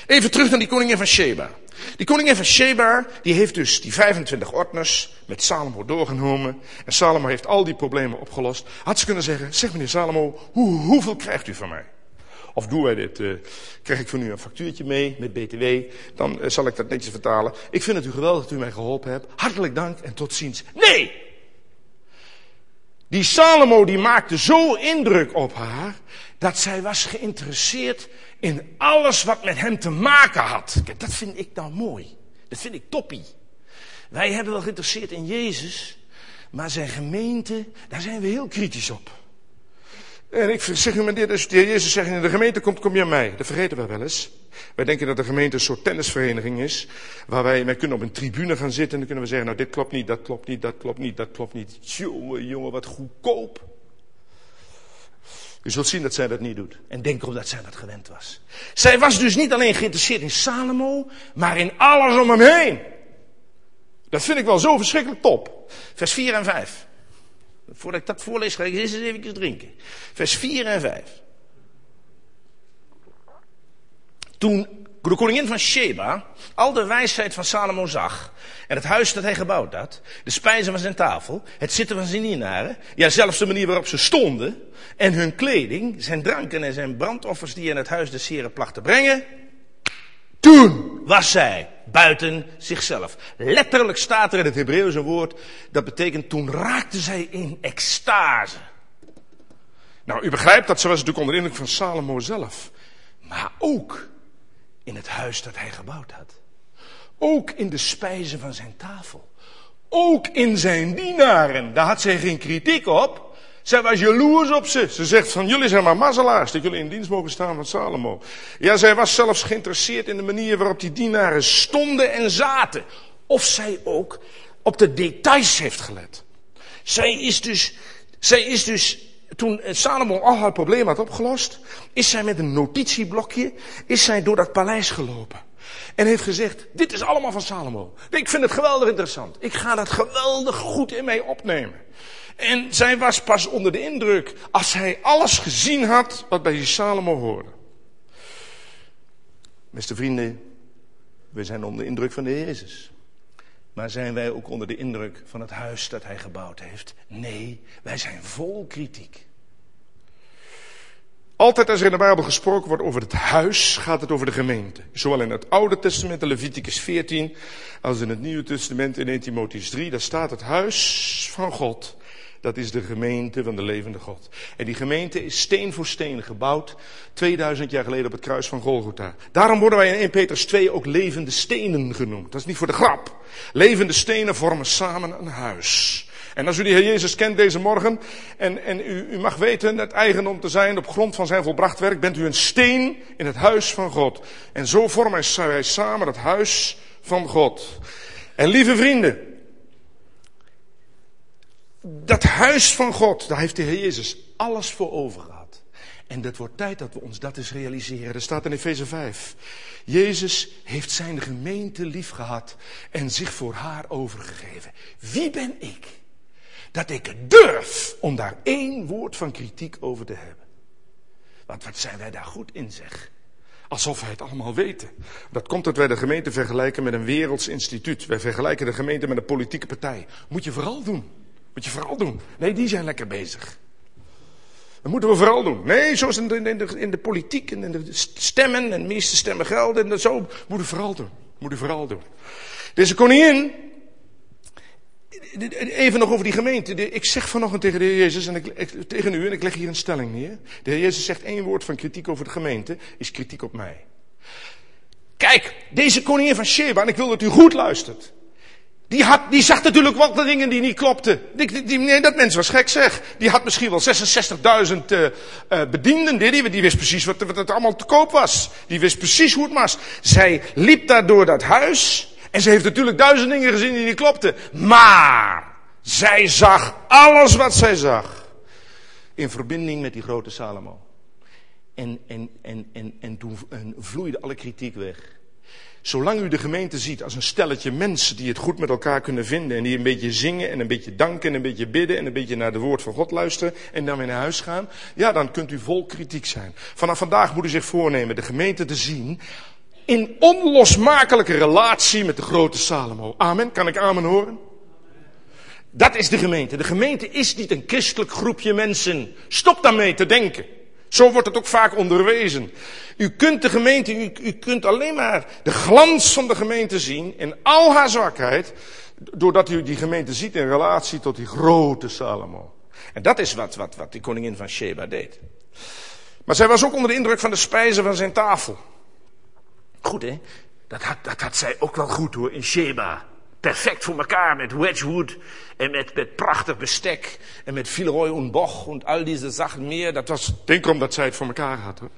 Even terug naar die koningin van Sheba. Die koningin van Sheba, die heeft dus die 25 ordners met Salomo doorgenomen. En Salomo heeft al die problemen opgelost. Had ze kunnen zeggen, zeg meneer Salomo, hoe, hoeveel krijgt u van mij? Of doen wij dit, uh, krijg ik van u een factuurtje mee met BTW, dan uh, zal ik dat netjes vertalen. Ik vind het u geweldig dat u mij geholpen hebt. Hartelijk dank en tot ziens. Nee! Die Salomo die maakte zo indruk op haar, dat zij was geïnteresseerd in alles wat met hem te maken had. Dat vind ik nou mooi. Dat vind ik toppie. Wij hebben wel geïnteresseerd in Jezus, maar zijn gemeente, daar zijn we heel kritisch op. En ik zeg u de Jezus zegt in de gemeente komt, kom je aan mij. Dat vergeten we wel eens. Wij denken dat de gemeente een soort tennisvereniging is, waar wij, wij kunnen op een tribune gaan zitten en dan kunnen we zeggen, nou dit klopt niet, dat klopt niet, dat klopt niet, dat klopt niet. Jongen, jongen, wat goedkoop. U zult zien dat zij dat niet doet. En denk erom dat zij dat gewend was. Zij was dus niet alleen geïnteresseerd in Salomo, maar in alles om hem heen. Dat vind ik wel zo verschrikkelijk top. Vers 4 en 5. Voordat ik dat voorlees, ga ik eens even drinken. Vers 4 en 5. Toen de koningin van Sheba al de wijsheid van Salomo zag. En het huis dat hij gebouwd had. De spijzen van zijn tafel. Het zitten van zijn dienaren. Ja, zelfs de manier waarop ze stonden. En hun kleding. Zijn dranken en zijn brandoffers die in het huis de Heren plachten brengen. Toen was zij buiten zichzelf. Letterlijk staat er in het Hebreeuws een woord. Dat betekent toen raakte zij in extase. Nou, u begrijpt dat ze was natuurlijk onder indruk van Salomo zelf. Maar ook in het huis dat hij gebouwd had. Ook in de spijzen van zijn tafel. Ook in zijn dienaren. Daar had zij geen kritiek op. Zij was jaloers op ze. Ze zegt van jullie zijn maar mazzelaars dat jullie in dienst mogen staan van Salomo. Ja, zij was zelfs geïnteresseerd in de manier waarop die dienaren stonden en zaten. Of zij ook op de details heeft gelet. Zij is dus, zij is dus, toen Salomo al haar probleem had opgelost, is zij met een notitieblokje, is zij door dat paleis gelopen. En heeft gezegd, dit is allemaal van Salomo. Ik vind het geweldig interessant. Ik ga dat geweldig goed in mij opnemen. En zij was pas onder de indruk als hij alles gezien had wat bij Salomo hoorde. Beste vrienden, we zijn onder de indruk van de Jezus. Maar zijn wij ook onder de indruk van het huis dat hij gebouwd heeft? Nee, wij zijn vol kritiek. Altijd als er in de Bijbel gesproken wordt over het huis, gaat het over de gemeente. Zowel in het Oude Testament, in Leviticus 14, als in het Nieuwe Testament, in 1 Timotheus 3. Daar staat het huis van God. Dat is de gemeente van de levende God. En die gemeente is steen voor steen gebouwd, 2000 jaar geleden op het kruis van Golgotha. Daarom worden wij in 1 Petrus 2 ook levende stenen genoemd. Dat is niet voor de grap. Levende stenen vormen samen een huis. En als u de Heer Jezus kent deze morgen en, en u, u mag weten het eigendom te zijn op grond van zijn volbracht werk, bent u een steen in het huis van God. En zo vormen wij samen het huis van God. En lieve vrienden, dat huis van God, daar heeft de Heer Jezus alles voor over gehad. En het wordt tijd dat we ons dat eens realiseren. Er staat in Efeze 5. Jezus heeft zijn gemeente lief gehad en zich voor haar overgegeven. Wie ben ik? Dat ik durf om daar één woord van kritiek over te hebben. Want wat zijn wij daar goed in, zeg. Alsof wij het allemaal weten. Dat komt dat wij de gemeente vergelijken met een werelds instituut. Wij vergelijken de gemeente met een politieke partij. Moet je vooral doen. Moet je vooral doen. Nee, die zijn lekker bezig. Dat moeten we vooral doen. Nee, zoals in de, in de, in de politiek en in de stemmen en de meeste stemmen gelden. En zo moeten we vooral doen. Moeten vooral doen. Deze koningin, Even nog over die gemeente. Ik zeg vanochtend tegen de Heer Jezus en ik, tegen u, en ik leg hier een stelling neer. De Heer Jezus zegt één woord van kritiek over de gemeente, is kritiek op mij. Kijk, deze koningin van Sheba, en ik wil dat u goed luistert. Die, had, die zag natuurlijk wat dingen die niet klopten. Die, die, nee, dat mens was gek zeg. Die had misschien wel 66.000 uh, uh, bedienden. Die, die wist precies wat, wat het allemaal te koop was. Die wist precies hoe het was. Zij liep daar door dat huis. En ze heeft natuurlijk duizend dingen gezien die niet klopten. Maar zij zag alles wat zij zag. In verbinding met die grote Salomo. En, en, en, en, en toen en vloeide alle kritiek weg. Zolang u de gemeente ziet als een stelletje mensen die het goed met elkaar kunnen vinden en die een beetje zingen en een beetje danken en een beetje bidden en een beetje naar de woord van God luisteren en dan weer naar huis gaan, ja, dan kunt u vol kritiek zijn. Vanaf vandaag moet u zich voornemen de gemeente te zien in onlosmakelijke relatie met de grote Salomo. Amen. Kan ik amen horen? Dat is de gemeente. De gemeente is niet een christelijk groepje mensen. Stop daarmee te denken. Zo wordt het ook vaak onderwezen. U kunt de gemeente, u, u, kunt alleen maar de glans van de gemeente zien in al haar zwakheid, doordat u die gemeente ziet in relatie tot die grote Salomo. En dat is wat, wat, wat die koningin van Sheba deed. Maar zij was ook onder de indruk van de spijzen van zijn tafel. Goed hè, dat had, dat had zij ook wel goed hoor, in Sheba perfect voor elkaar met Wedgwood en met, prachtig bestek en met Villeroy und Boch en al deze zaken meer. Dat was, denk erom dat zij het voor elkaar had. Hoor.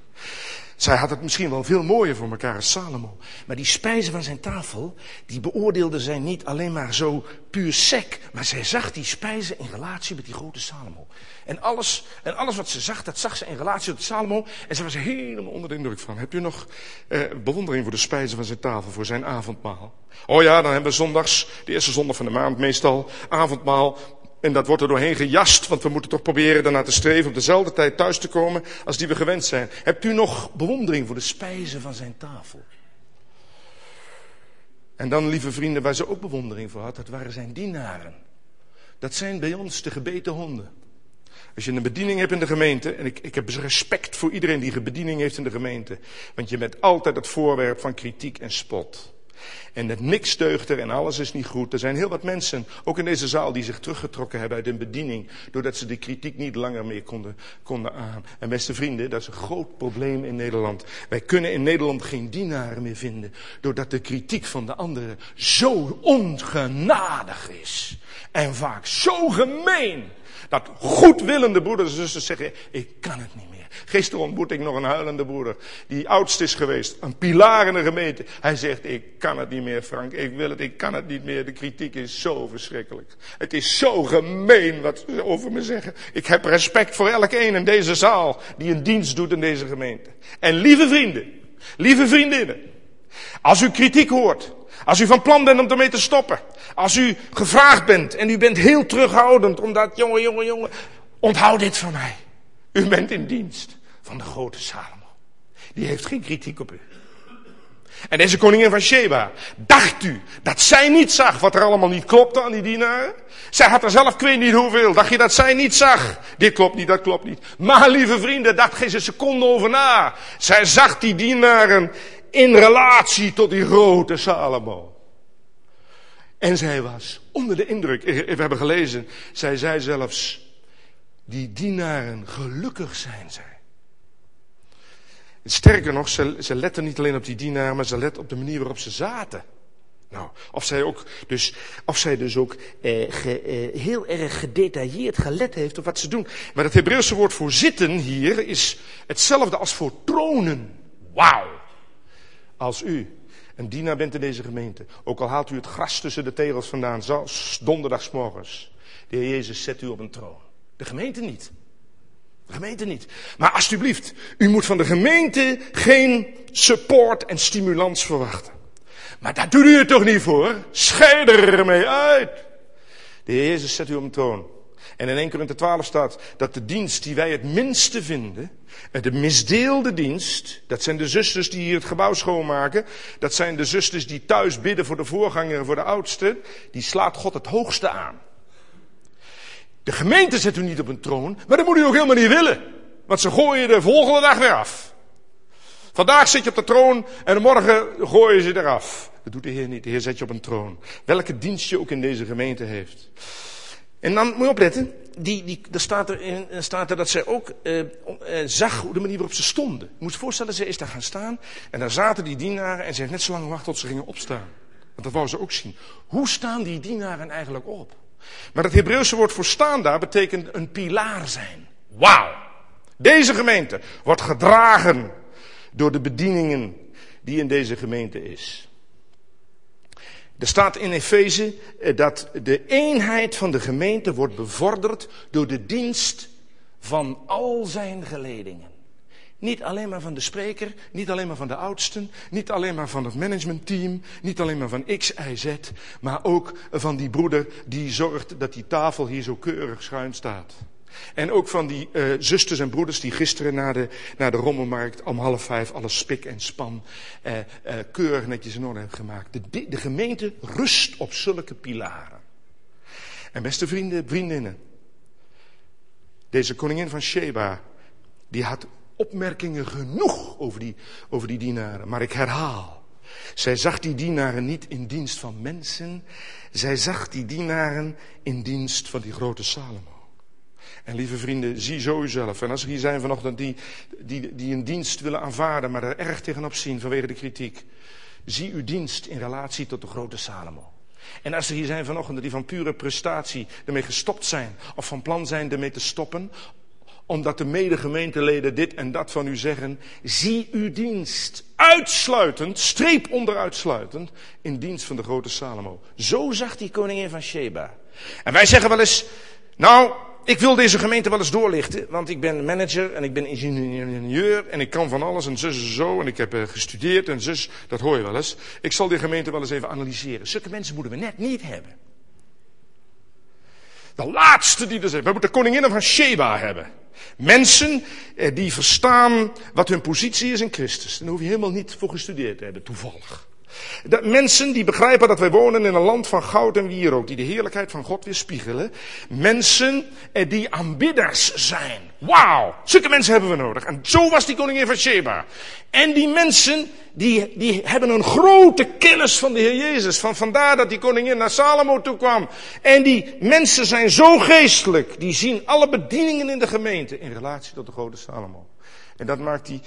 Zij had het misschien wel veel mooier voor elkaar als Salomo. Maar die spijzen van zijn tafel, die beoordeelde zij niet alleen maar zo puur sec. Maar zij zag die spijzen in relatie met die grote Salomo. En alles, en alles wat ze zag, dat zag ze in relatie tot Salomo. En ze was helemaal onder de indruk van. Hebt u nog eh, bewondering voor de spijzen van zijn tafel, voor zijn avondmaal? Oh ja, dan hebben we zondags, de eerste zondag van de maand meestal, avondmaal. En dat wordt er doorheen gejast, want we moeten toch proberen daarna te streven om dezelfde tijd thuis te komen als die we gewend zijn. Hebt u nog bewondering voor de spijzen van zijn tafel? En dan, lieve vrienden, waar ze ook bewondering voor had, dat waren zijn dienaren. Dat zijn bij ons de gebeten honden. Als je een bediening hebt in de gemeente, en ik, ik heb respect voor iedereen die een bediening heeft in de gemeente, want je bent altijd het voorwerp van kritiek en spot. En het niks deugt er en alles is niet goed. Er zijn heel wat mensen, ook in deze zaal, die zich teruggetrokken hebben uit hun bediening. Doordat ze de kritiek niet langer meer konden, konden aan. En beste vrienden, dat is een groot probleem in Nederland. Wij kunnen in Nederland geen dienaren meer vinden. Doordat de kritiek van de anderen zo ongenadig is. En vaak zo gemeen. Dat goedwillende broeders en zusters zeggen, ik kan het niet meer. Gisteren ontmoette ik nog een huilende broeder. Die oudst is geweest. Een pilaar in de gemeente. Hij zegt, ik kan het niet meer Frank. Ik wil het, ik kan het niet meer. De kritiek is zo verschrikkelijk. Het is zo gemeen wat ze over me zeggen. Ik heb respect voor elk een in deze zaal. Die een dienst doet in deze gemeente. En lieve vrienden. Lieve vriendinnen. Als u kritiek hoort. Als u van plan bent om ermee te stoppen. Als u gevraagd bent en u bent heel terughoudend omdat, jongen, jongen, jongen, onthoud dit van mij. U bent in dienst van de grote Salomo. Die heeft geen kritiek op u. En deze koningin van Sheba, dacht u dat zij niet zag wat er allemaal niet klopte aan die dienaren? Zij had er zelf, ik weet niet hoeveel, dacht je dat zij niet zag? Dit klopt niet, dat klopt niet. Maar lieve vrienden, dacht geen seconde over na. Zij zag die dienaren in relatie tot die grote Salomo. En zij was onder de indruk, we hebben gelezen, zij zei zelfs, die dienaren, gelukkig zijn zij. Sterker nog, ze, ze letten niet alleen op die dienaren, maar ze letten op de manier waarop ze zaten. Nou, of zij, ook, dus, of zij dus ook eh, eh, heel erg gedetailleerd gelet heeft op wat ze doen. Maar het Hebreeuwse woord voor zitten hier is hetzelfde als voor tronen. Wauw! Als u een dienaar bent in deze gemeente, ook al haalt u het gras tussen de tegels vandaan, zoals donderdagsmorgens, de Heer Jezus zet u op een troon. De gemeente niet. De gemeente niet. Maar alsjeblieft, u moet van de gemeente geen support en stimulans verwachten. Maar daar doet u het toch niet voor? Scheid ermee uit. De Heer Jezus zet u op een troon. En in 1 Korinther 12 staat dat de dienst die wij het minste vinden, de misdeelde dienst, dat zijn de zusters die hier het gebouw schoonmaken, dat zijn de zusters die thuis bidden voor de voorganger en voor de oudste, die slaat God het hoogste aan. De gemeente zet u niet op een troon, maar dat moet u ook helemaal niet willen. Want ze gooien de volgende dag weer af. Vandaag zit je op de troon en morgen gooien ze eraf. Dat doet de Heer niet. De Heer zet je op een troon. Welke dienst je ook in deze gemeente heeft. En dan moet je opletten. Die, die, daar staat er, in, staat er dat zij ook eh, eh, zag de manier waarop ze stonden. Je moet je voorstellen, ze is daar gaan staan. En daar zaten die dienaren en ze heeft net zo lang gewacht tot ze gingen opstaan. Want dat wou ze ook zien. Hoe staan die dienaren eigenlijk op? Maar het Hebreeuwse woord voor staan daar betekent een pilaar zijn. Wauw! Deze gemeente wordt gedragen door de bedieningen die in deze gemeente is. Er staat in Efeze eh, dat de eenheid van de gemeente wordt bevorderd door de dienst van al zijn geledingen. Niet alleen maar van de spreker, niet alleen maar van de oudsten, niet alleen maar van het managementteam, niet alleen maar van X, Y, Z, maar ook van die broeder die zorgt dat die tafel hier zo keurig schuin staat. En ook van die uh, zusters en broeders die gisteren naar de, naar de rommelmarkt om half vijf alles spik en span uh, uh, keurig netjes in orde hebben gemaakt. De, de gemeente rust op zulke pilaren. En beste vrienden, vriendinnen, deze koningin van Sheba, die had opmerkingen genoeg over die, over die dienaren. Maar ik herhaal. Zij zag die dienaren niet in dienst van mensen. Zij zag die dienaren in dienst van die grote Salomo. En lieve vrienden, zie zo uzelf. En als er hier zijn vanochtend die, die, die een dienst willen aanvaarden, maar er erg tegenop zien vanwege de kritiek. Zie uw dienst in relatie tot de grote Salomo. En als er hier zijn vanochtend die van pure prestatie ermee gestopt zijn, of van plan zijn ermee te stoppen, omdat de medegemeenteleden dit en dat van u zeggen. Zie uw dienst uitsluitend, streep onder uitsluitend, in dienst van de grote Salomo. Zo zag die koningin van Sheba. En wij zeggen wel eens, nou, ik wil deze gemeente wel eens doorlichten, want ik ben manager en ik ben ingenieur en ik kan van alles en zus en zo en ik heb eh, gestudeerd en zus, dat hoor je wel eens. Ik zal die gemeente wel eens even analyseren. Zulke mensen moeten we net niet hebben. De laatste die er zijn. We moeten koninginnen van Sheba hebben. Mensen eh, die verstaan wat hun positie is in Christus. Daar hoef je helemaal niet voor gestudeerd te hebben, toevallig. De mensen die begrijpen dat wij wonen in een land van goud en wierook, die de heerlijkheid van God weerspiegelen. Mensen eh, die aanbidders zijn. Wauw, zulke mensen hebben we nodig. En zo was die koningin van Sheba. En die mensen, die, die hebben een grote kennis van de Heer Jezus. Van vandaar dat die koningin naar Salomo toe kwam. En die mensen zijn zo geestelijk, die zien alle bedieningen in de gemeente in relatie tot de grote Salomo. En dat maakt, die,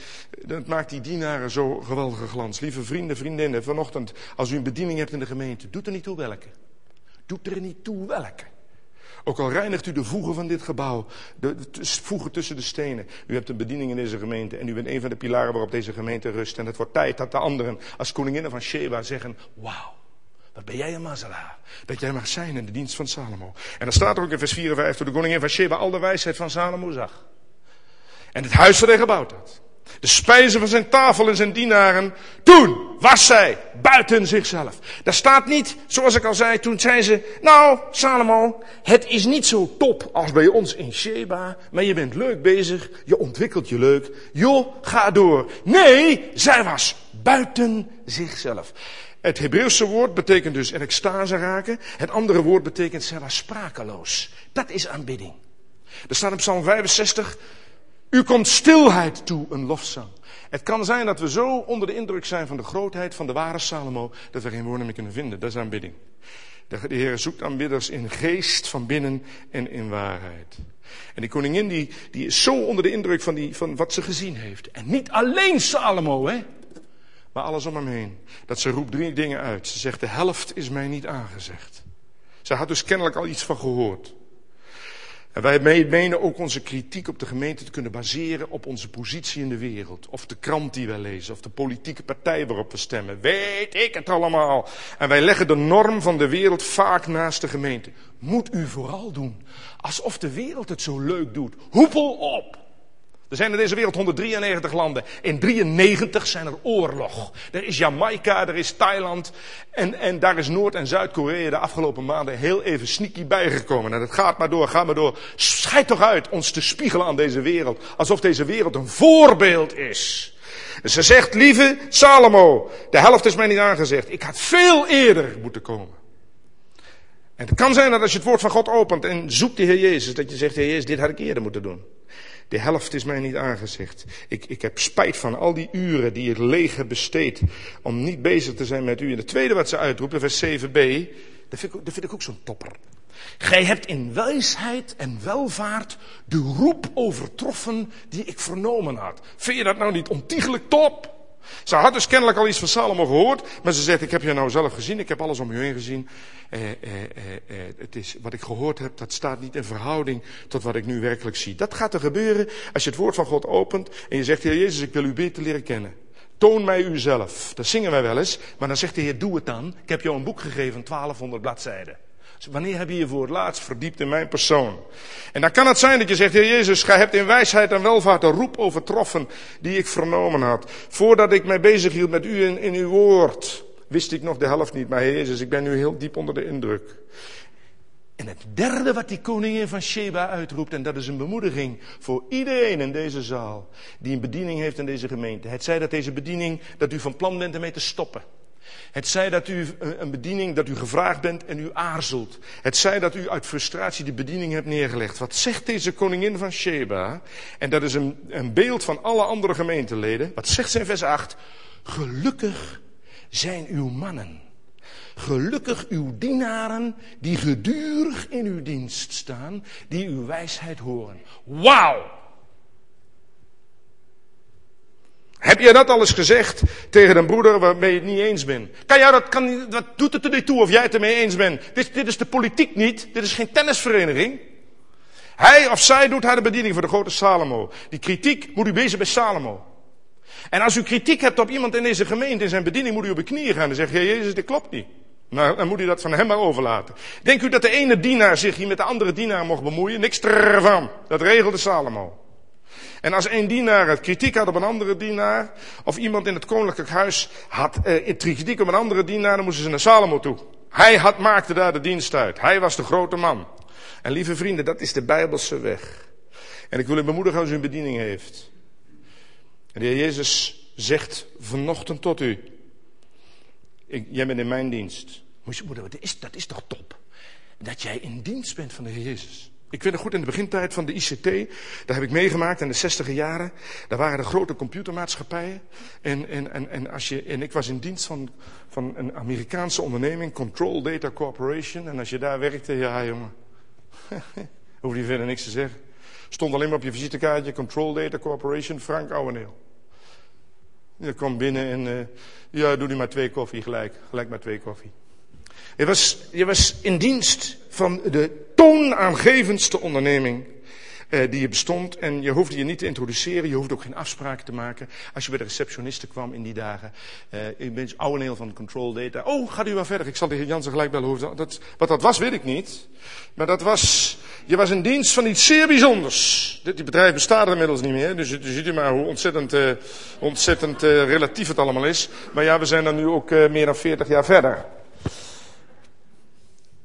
dat maakt die dienaren zo geweldige glans. Lieve vrienden, vriendinnen, vanochtend, als u een bediening hebt in de gemeente, doet er niet toe welke. Doet er niet toe welke. Ook al reinigt u de voegen van dit gebouw, de, voegen tussen de stenen. U hebt een bediening in deze gemeente en u bent een van de pilaren waarop deze gemeente rust. En het wordt tijd dat de anderen als koninginnen van Sheba zeggen, wauw. Wat ben jij een mazelaar. Dat jij mag zijn in de dienst van Salomo. En dan staat er ook in vers 54, toen de koningin van Sheba al de wijsheid van Salomo zag. En het huis dat hij gebouwd had. De spijzen van zijn tafel en zijn dienaren. Toen was zij buiten zichzelf. Daar staat niet, zoals ik al zei, toen zei ze, nou Salomo, het is niet zo top als bij ons in Sheba, maar je bent leuk bezig, je ontwikkelt je leuk, joh, ga door. Nee, zij was buiten zichzelf. Het Hebreeuwse woord betekent dus in extase raken. Het andere woord betekent zij was sprakeloos. Dat is aanbidding. Er staat in Psalm 65, u komt stilheid toe, een lofzang. Het kan zijn dat we zo onder de indruk zijn van de grootheid van de ware Salomo, dat we geen woorden meer kunnen vinden. Dat is aanbidding. De Heer zoekt aanbidders in geest van binnen en in waarheid. En die koningin die, die is zo onder de indruk van, die, van wat ze gezien heeft. En niet alleen Salomo, hè. Maar alles om hem heen. Dat ze roept drie dingen uit. Ze zegt, de helft is mij niet aangezegd. Ze had dus kennelijk al iets van gehoord. En wij menen ook onze kritiek op de gemeente te kunnen baseren op onze positie in de wereld. Of de krant die wij lezen, of de politieke partij waarop we stemmen. Weet ik het allemaal. En wij leggen de norm van de wereld vaak naast de gemeente. Moet u vooral doen. Alsof de wereld het zo leuk doet. Hoepel op. Er zijn in deze wereld 193 landen. In 93 zijn er oorlog. Er is Jamaica, er is Thailand. En, en daar is Noord- en Zuid-Korea de afgelopen maanden heel even sneaky bijgekomen. En het gaat maar door, gaat maar door. Scheid toch uit ons te spiegelen aan deze wereld. Alsof deze wereld een voorbeeld is. Ze zegt, lieve Salomo, de helft is mij niet aangezegd. Ik had veel eerder moeten komen. En het kan zijn dat als je het woord van God opent en zoekt de Heer Jezus, dat je zegt, Heer Jezus, dit had ik eerder moeten doen. De helft is mij niet aangezegd. Ik, ik heb spijt van al die uren die ik leeg heb besteed om niet bezig te zijn met u. En de tweede wat ze uitroept, vers 7b, dat vind ik, dat vind ik ook zo'n topper. Gij hebt in wijsheid en welvaart de roep overtroffen die ik vernomen had. Vind je dat nou niet ontiegelijk top? Ze had dus kennelijk al iets van Salomo gehoord, maar ze zegt, ik heb je nou zelf gezien, ik heb alles om je heen gezien. Eh, eh, eh, eh, het is, wat ik gehoord heb, dat staat niet in verhouding tot wat ik nu werkelijk zie. Dat gaat er gebeuren als je het woord van God opent en je zegt, Heer Jezus, ik wil u beter leren kennen. Toon mij uzelf. Dat zingen wij wel eens, maar dan zegt de Heer, doe het dan. Ik heb jou een boek gegeven, 1200 bladzijden. Wanneer heb je je voor het laatst verdiept in mijn persoon? En dan kan het zijn dat je zegt, Heer Jezus, gij hebt in wijsheid en welvaart een roep overtroffen die ik vernomen had. Voordat ik mij bezig hield met u in, in uw woord, wist ik nog de helft niet. Maar Heer Jezus, ik ben nu heel diep onder de indruk. En het derde wat die koningin van Sheba uitroept, en dat is een bemoediging voor iedereen in deze zaal, die een bediening heeft in deze gemeente. Het zij dat deze bediening, dat u van plan bent ermee te stoppen. Het zij dat u een bediening, dat u gevraagd bent en u aarzelt. Het zij dat u uit frustratie de bediening hebt neergelegd. Wat zegt deze koningin van Sheba? En dat is een, een beeld van alle andere gemeenteleden. Wat zegt ze in vers 8? Gelukkig zijn uw mannen. Gelukkig uw dienaren die gedurig in uw dienst staan, die uw wijsheid horen. Wauw! Heb je dat al eens gezegd tegen een broeder waarmee je het niet eens bent? Kan jij dat, kan, wat doet het er niet toe of jij het ermee eens bent? Dit, dit is de politiek niet. Dit is geen tennisvereniging. Hij of zij doet haar de bediening voor de grote Salomo. Die kritiek moet u bezig bij Salomo. En als u kritiek hebt op iemand in deze gemeente in zijn bediening, moet u op de knieën gaan en zeggen, Jezus, dit klopt niet. Nou, dan moet u dat van hem maar overlaten. Denkt u dat de ene dienaar zich hier met de andere dienaar mocht bemoeien? Niks ervan. Dat regelde Salomo. En als een dienaar het kritiek had op een andere dienaar, of iemand in het koninklijk huis had eh, kritiek op een andere dienaar, dan moesten ze naar Salomo toe. Hij had, maakte daar de dienst uit. Hij was de grote man. En lieve vrienden, dat is de Bijbelse weg. En ik wil u bemoedigen als u een bediening heeft. En de Heer Jezus zegt vanochtend tot u. ik, jij bent in mijn dienst. Moeder, dat is, dat is toch top? Dat jij in dienst bent van de Heer Jezus. Ik weet nog goed in de begintijd van de ICT, daar heb ik meegemaakt in de zestiger jaren. Daar waren er grote computermaatschappijen. En, en, en, en, als je, en ik was in dienst van, van een Amerikaanse onderneming, Control Data Corporation. En als je daar werkte, ja jongen, hoef je verder niks te zeggen. Stond alleen maar op je visitekaartje, Control Data Corporation, Frank Ouweneel. Je kwam binnen en, uh, ja, doe nu maar twee koffie gelijk. Gelijk maar twee koffie. Je was, je was in dienst van de toonaangevendste onderneming eh, die je bestond. En je hoefde je niet te introduceren, je hoefde ook geen afspraken te maken. Als je bij de receptioniste kwam in die dagen. Uh, ik ben oude neel van Control Data. Oh, gaat u maar verder. Ik zal de heer Jansen gelijk bellen. Dat, wat dat was, weet ik niet. Maar dat was, je was in dienst van iets zeer bijzonders. Dit die bedrijf bestaat inmiddels niet meer. Dus, dus ziet u maar hoe ontzettend, uh, ontzettend relatief het allemaal is. Maar ja, we zijn dan nu ook meer dan 40 jaar verder.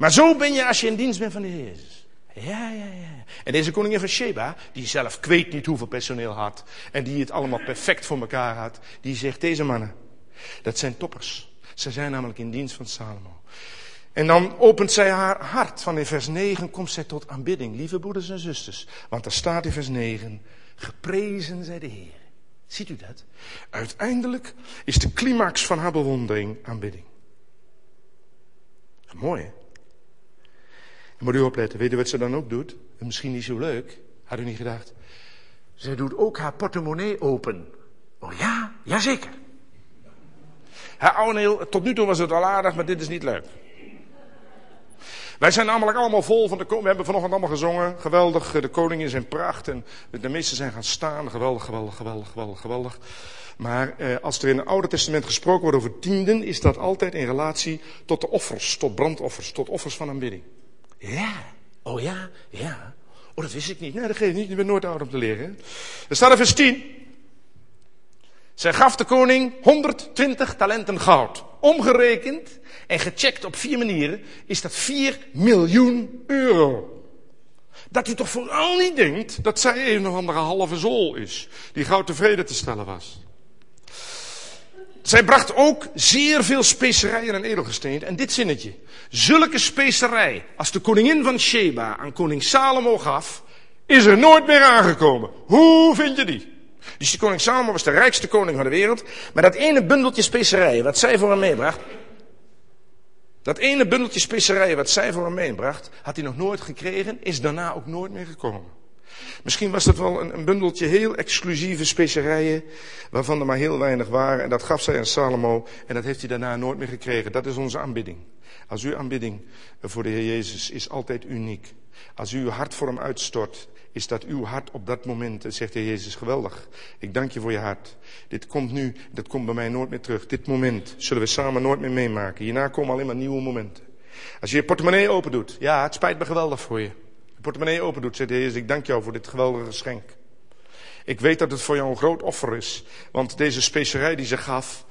Maar zo ben je als je in dienst bent van de Heer Jezus. Ja, ja, ja. En deze koningin van Sheba, die zelf weet niet hoeveel personeel had. En die het allemaal perfect voor elkaar had. Die zegt, deze mannen, dat zijn toppers. Ze zijn namelijk in dienst van Salomo. En dan opent zij haar hart. Van in vers 9 komt zij tot aanbidding. Lieve broeders en zusters. Want er staat in vers 9, geprezen zij de Heer. Ziet u dat? Uiteindelijk is de climax van haar bewondering aanbidding. Mooi hè? Moet u opletten, weet u wat ze dan ook doet? En misschien niet zo leuk, had u niet gedacht. Zij doet ook haar portemonnee open. Oh ja, jazeker. Haar oude tot nu toe was het al aardig, maar dit is niet leuk. Wij zijn namelijk allemaal vol van de koning. We hebben vanochtend allemaal gezongen. Geweldig, de koning is in pracht. En de meesten zijn gaan staan. Geweldig, geweldig, geweldig, geweldig, geweldig. Maar eh, als er in het Oude Testament gesproken wordt over tienden, is dat altijd in relatie tot de offers, tot brandoffers, tot offers van aanbidding. Ja. Oh ja, ja. Oh, dat wist ik niet. Nee, dat geeft niet. Je bent nooit oud om te leren. Er staat in vers 10. Zij gaf de koning 120 talenten goud. Omgerekend en gecheckt op vier manieren is dat 4 miljoen euro. Dat u toch vooral niet denkt dat zij een of andere halve zool is. Die gauw tevreden te stellen was. Zij bracht ook zeer veel specerijen en edelgesteenten. En dit zinnetje. Zulke specerij als de koningin van Sheba aan koning Salomo gaf, is er nooit meer aangekomen. Hoe vind je die? Dus koning Salomo was de rijkste koning van de wereld. Maar dat ene bundeltje specerijen wat zij voor hem meebracht, dat ene bundeltje specerijen wat zij voor hem meebracht, had hij nog nooit gekregen, is daarna ook nooit meer gekomen. Misschien was dat wel een, een, bundeltje heel exclusieve specerijen, waarvan er maar heel weinig waren. En dat gaf zij aan Salomo en dat heeft hij daarna nooit meer gekregen. Dat is onze aanbidding. Als uw aanbidding voor de Heer Jezus is altijd uniek. Als u uw hart voor hem uitstort, is dat uw hart op dat moment, zegt de Heer Jezus, geweldig. Ik dank je voor je hart. Dit komt nu, dat komt bij mij nooit meer terug. Dit moment zullen we samen nooit meer meemaken. Hierna komen alleen maar nieuwe momenten. Als je je portemonnee open doet, ja, het spijt me geweldig voor je portemonnee open doet, zegt de Heer, ik dank jou voor dit geweldige geschenk. Ik weet dat het voor jou een groot offer is, want deze specerij die ze gaf,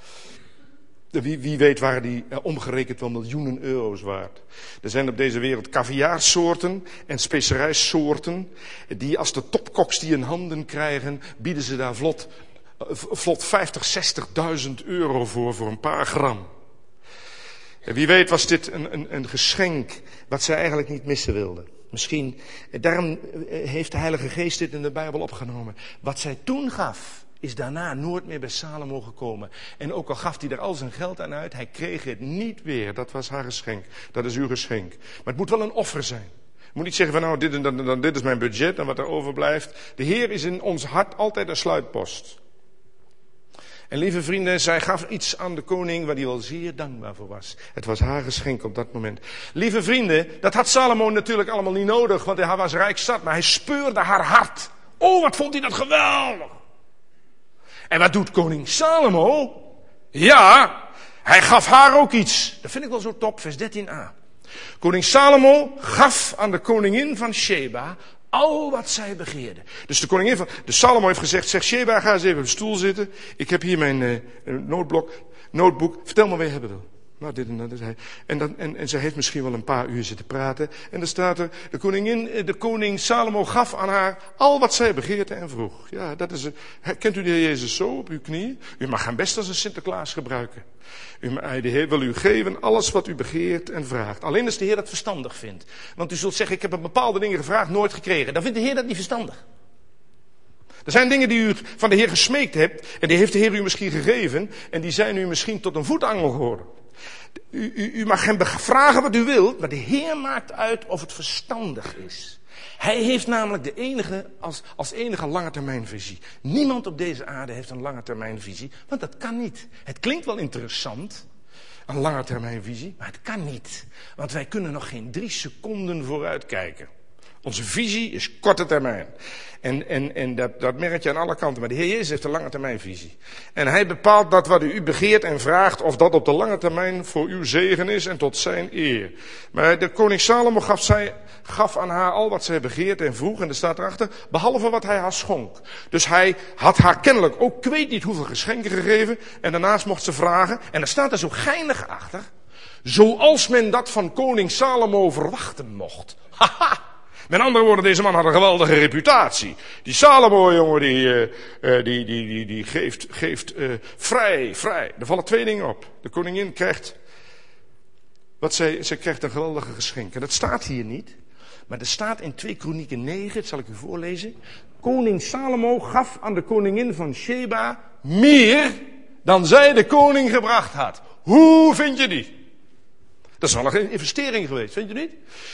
wie, wie weet waren die eh, omgerekend wel miljoenen euro's waard. Er zijn op deze wereld caviarsoorten en specerijsoorten, die als de topkoks die in handen krijgen, bieden ze daar vlot, eh, vlot 50, 60.000 euro voor, voor een paar gram. En wie weet was dit een, een, een geschenk wat zij eigenlijk niet missen wilden. Misschien, daarom eh, heeft de Heilige Geest dit in de Bijbel opgenomen. Wat zij toen gaf, is daarna nooit meer bij Salomo gekomen. En ook al gaf hij er al zijn geld aan uit, hij kreeg het niet weer. Dat was haar geschenk. Dat is uw geschenk. Maar het moet wel een offer zijn. Je moet niet zeggen van nou, dit, dan, dan, dit is mijn budget en wat er overblijft. De Heer is in ons hart altijd een sluitpost. En lieve vrienden, zij gaf iets aan de koning waar hij wel zeer dankbaar voor was. Het was haar geschenk op dat moment. Lieve vrienden, dat had Salomo natuurlijk allemaal niet nodig, want hij was rijk zat, maar hij speurde haar hart. Oh, wat vond hij dat geweldig. En wat doet koning Salomo? Ja, hij gaf haar ook iets. Dat vind ik wel zo top, vers 13a. Koning Salomo gaf aan de koningin van Sheba al wat zij begeerden. Dus de koningin van, de Salomo heeft gezegd, zeg Sheba, ga eens even op de stoel zitten. Ik heb hier mijn uh, noodblok, notebook. Vertel me wat je hebben wil. Nou, dit en dat. En, dan, en, en ze heeft misschien wel een paar uur zitten praten. En dan staat er, de koningin, eh, de koning Salomo gaf aan haar al wat zij begeerte en vroeg. Ja, dat is het. Kent u de Heer Jezus zo op uw knieën? U mag hem best als een Sinterklaas gebruiken. U, de Heer wil u geven alles wat u begeert en vraagt. Alleen als de Heer dat verstandig vindt. Want u zult zeggen, ik heb een bepaalde dingen gevraagd, nooit gekregen. Dan vindt de Heer dat niet verstandig. Er zijn dingen die u van de Heer gesmeekt hebt. En die heeft de Heer u misschien gegeven. En die zijn u misschien tot een voetangel geworden. U, mag hem vragen wat u wilt, maar de Heer maakt uit of het verstandig is. Hij heeft namelijk de enige, als, als enige lange termijnvisie. Niemand op deze aarde heeft een lange termijnvisie, want dat kan niet. Het klinkt wel interessant, een lange termijnvisie, maar het kan niet. Want wij kunnen nog geen drie seconden vooruit kijken. Onze visie is korte termijn. En, en, en dat, dat merk je aan alle kanten. Maar de Heer Jezus heeft een lange termijnvisie. En hij bepaalt dat wat u begeert en vraagt, of dat op de lange termijn voor uw zegen is en tot zijn eer. Maar de koning Salomo gaf, zij, gaf aan haar al wat zij begeert en vroeg. En er staat erachter, behalve wat hij haar schonk. Dus hij had haar kennelijk ook, ik weet niet hoeveel geschenken gegeven. En daarnaast mocht ze vragen. En er staat er zo geinig achter. Zoals men dat van koning Salomo verwachten mocht. Haha! Met andere woorden, deze man had een geweldige reputatie. Die Salomo, jongen, die, uh, die, die, die, die geeft, geeft uh, vrij, vrij. Er vallen twee dingen op. De koningin krijgt, wat zij, zij krijgt een geweldige geschenk. En dat staat hier niet. Maar er staat in 2 Kronieken 9, dat zal ik u voorlezen. Koning Salomo gaf aan de koningin van Sheba meer dan zij de koning gebracht had. Hoe vind je die? Dat is wel een investering geweest, vind je niet?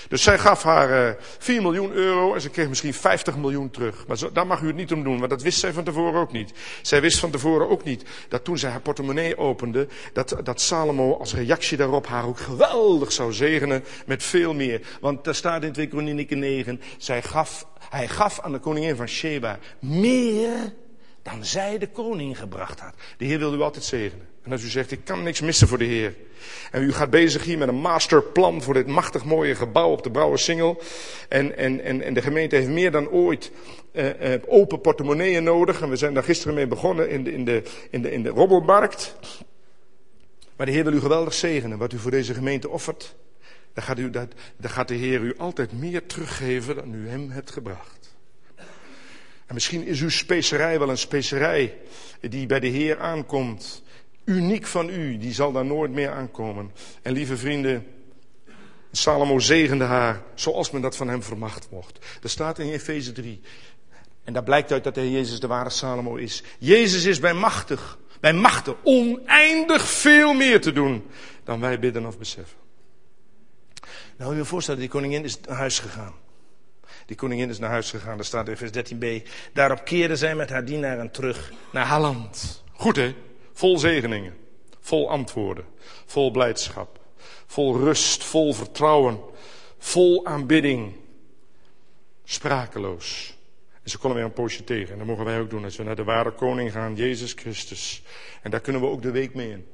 Dus zij gaf haar uh, eh, 4 miljoen euro en ze kreeg misschien 50 miljoen terug. Maar zo, daar mag u het niet om doen, want dat wist zij van tevoren ook niet. Zij wist van tevoren ook niet dat toen zij haar portemonnee opende, dat, dat Salomo als reactie daarop haar ook geweldig zou zegenen met veel meer. Want daar staat in 2 Kronieken 9, zij gaf, hij gaf aan de koningin van Sheba meer dan zij de koning gebracht had. De Heer wil u altijd zegenen. En als u zegt, ik kan niks missen voor de Heer. En u gaat bezig hier met een masterplan voor dit machtig mooie gebouw op de Brouwersingel. En, en, en, en de gemeente heeft meer dan ooit uh, uh, open portemonneeën nodig. En we zijn daar gisteren mee begonnen in de, in de, in de, in de. Maar de Heer wil u geweldig zegenen wat u voor deze gemeente offert. Dan gaat, u, dat, dan gaat de Heer u altijd meer teruggeven dan u hem hebt gebracht. En misschien is uw specerij wel een specerij die bij de Heer aankomt uniek van u, die zal daar nooit meer aankomen. En lieve vrienden, Salomo zegende haar zoals men dat van hem vermacht mocht. Er staat in Efeze 3. En daar blijkt uit dat de Heer Jezus de ware Salomo is. Jezus is bij machtig, bij machten oneindig veel meer te doen dan wij bidden of beseffen. Nou, je je voorstellen, die koningin is naar huis gegaan. Die koningin is naar huis gegaan, daar staat in vers 13b. Daarop keerde zij met haar dienaren terug naar haar land. Goed hè? Vol zegeningen, vol antwoorden, vol blijdschap, vol rust, vol vertrouwen, vol aanbidding, sprakeloos. En ze konden weer een poosje tegen. En dat mogen wij ook doen als we naar de ware koning gaan, Jezus Christus. En daar kunnen we ook de week mee in.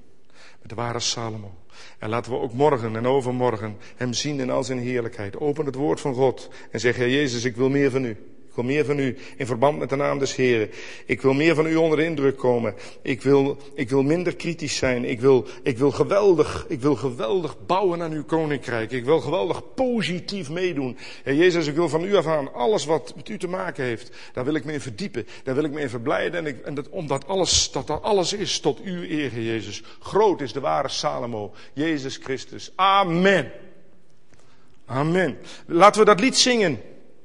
Met de ware Salomo. En laten we ook morgen en overmorgen hem zien in al zijn heerlijkheid. Open het woord van God en zeg, Heer Jezus, ik wil meer van u. Ik wil meer van u in verband met de naam des Heren. Ik wil meer van u onder de indruk komen. Ik wil, ik wil minder kritisch zijn. Ik wil, ik wil geweldig, ik wil geweldig bouwen aan uw koninkrijk. Ik wil geweldig positief meedoen. Heer Jezus, ik wil van u af aan alles wat met u te maken heeft. Daar wil ik me in verdiepen. Daar wil ik me in verblijden. En, ik, en dat, omdat alles, dat dat alles is tot uw eer, Jezus. Groot is de ware Salomo. Jezus Christus. Amen. Amen. Laten we dat lied zingen.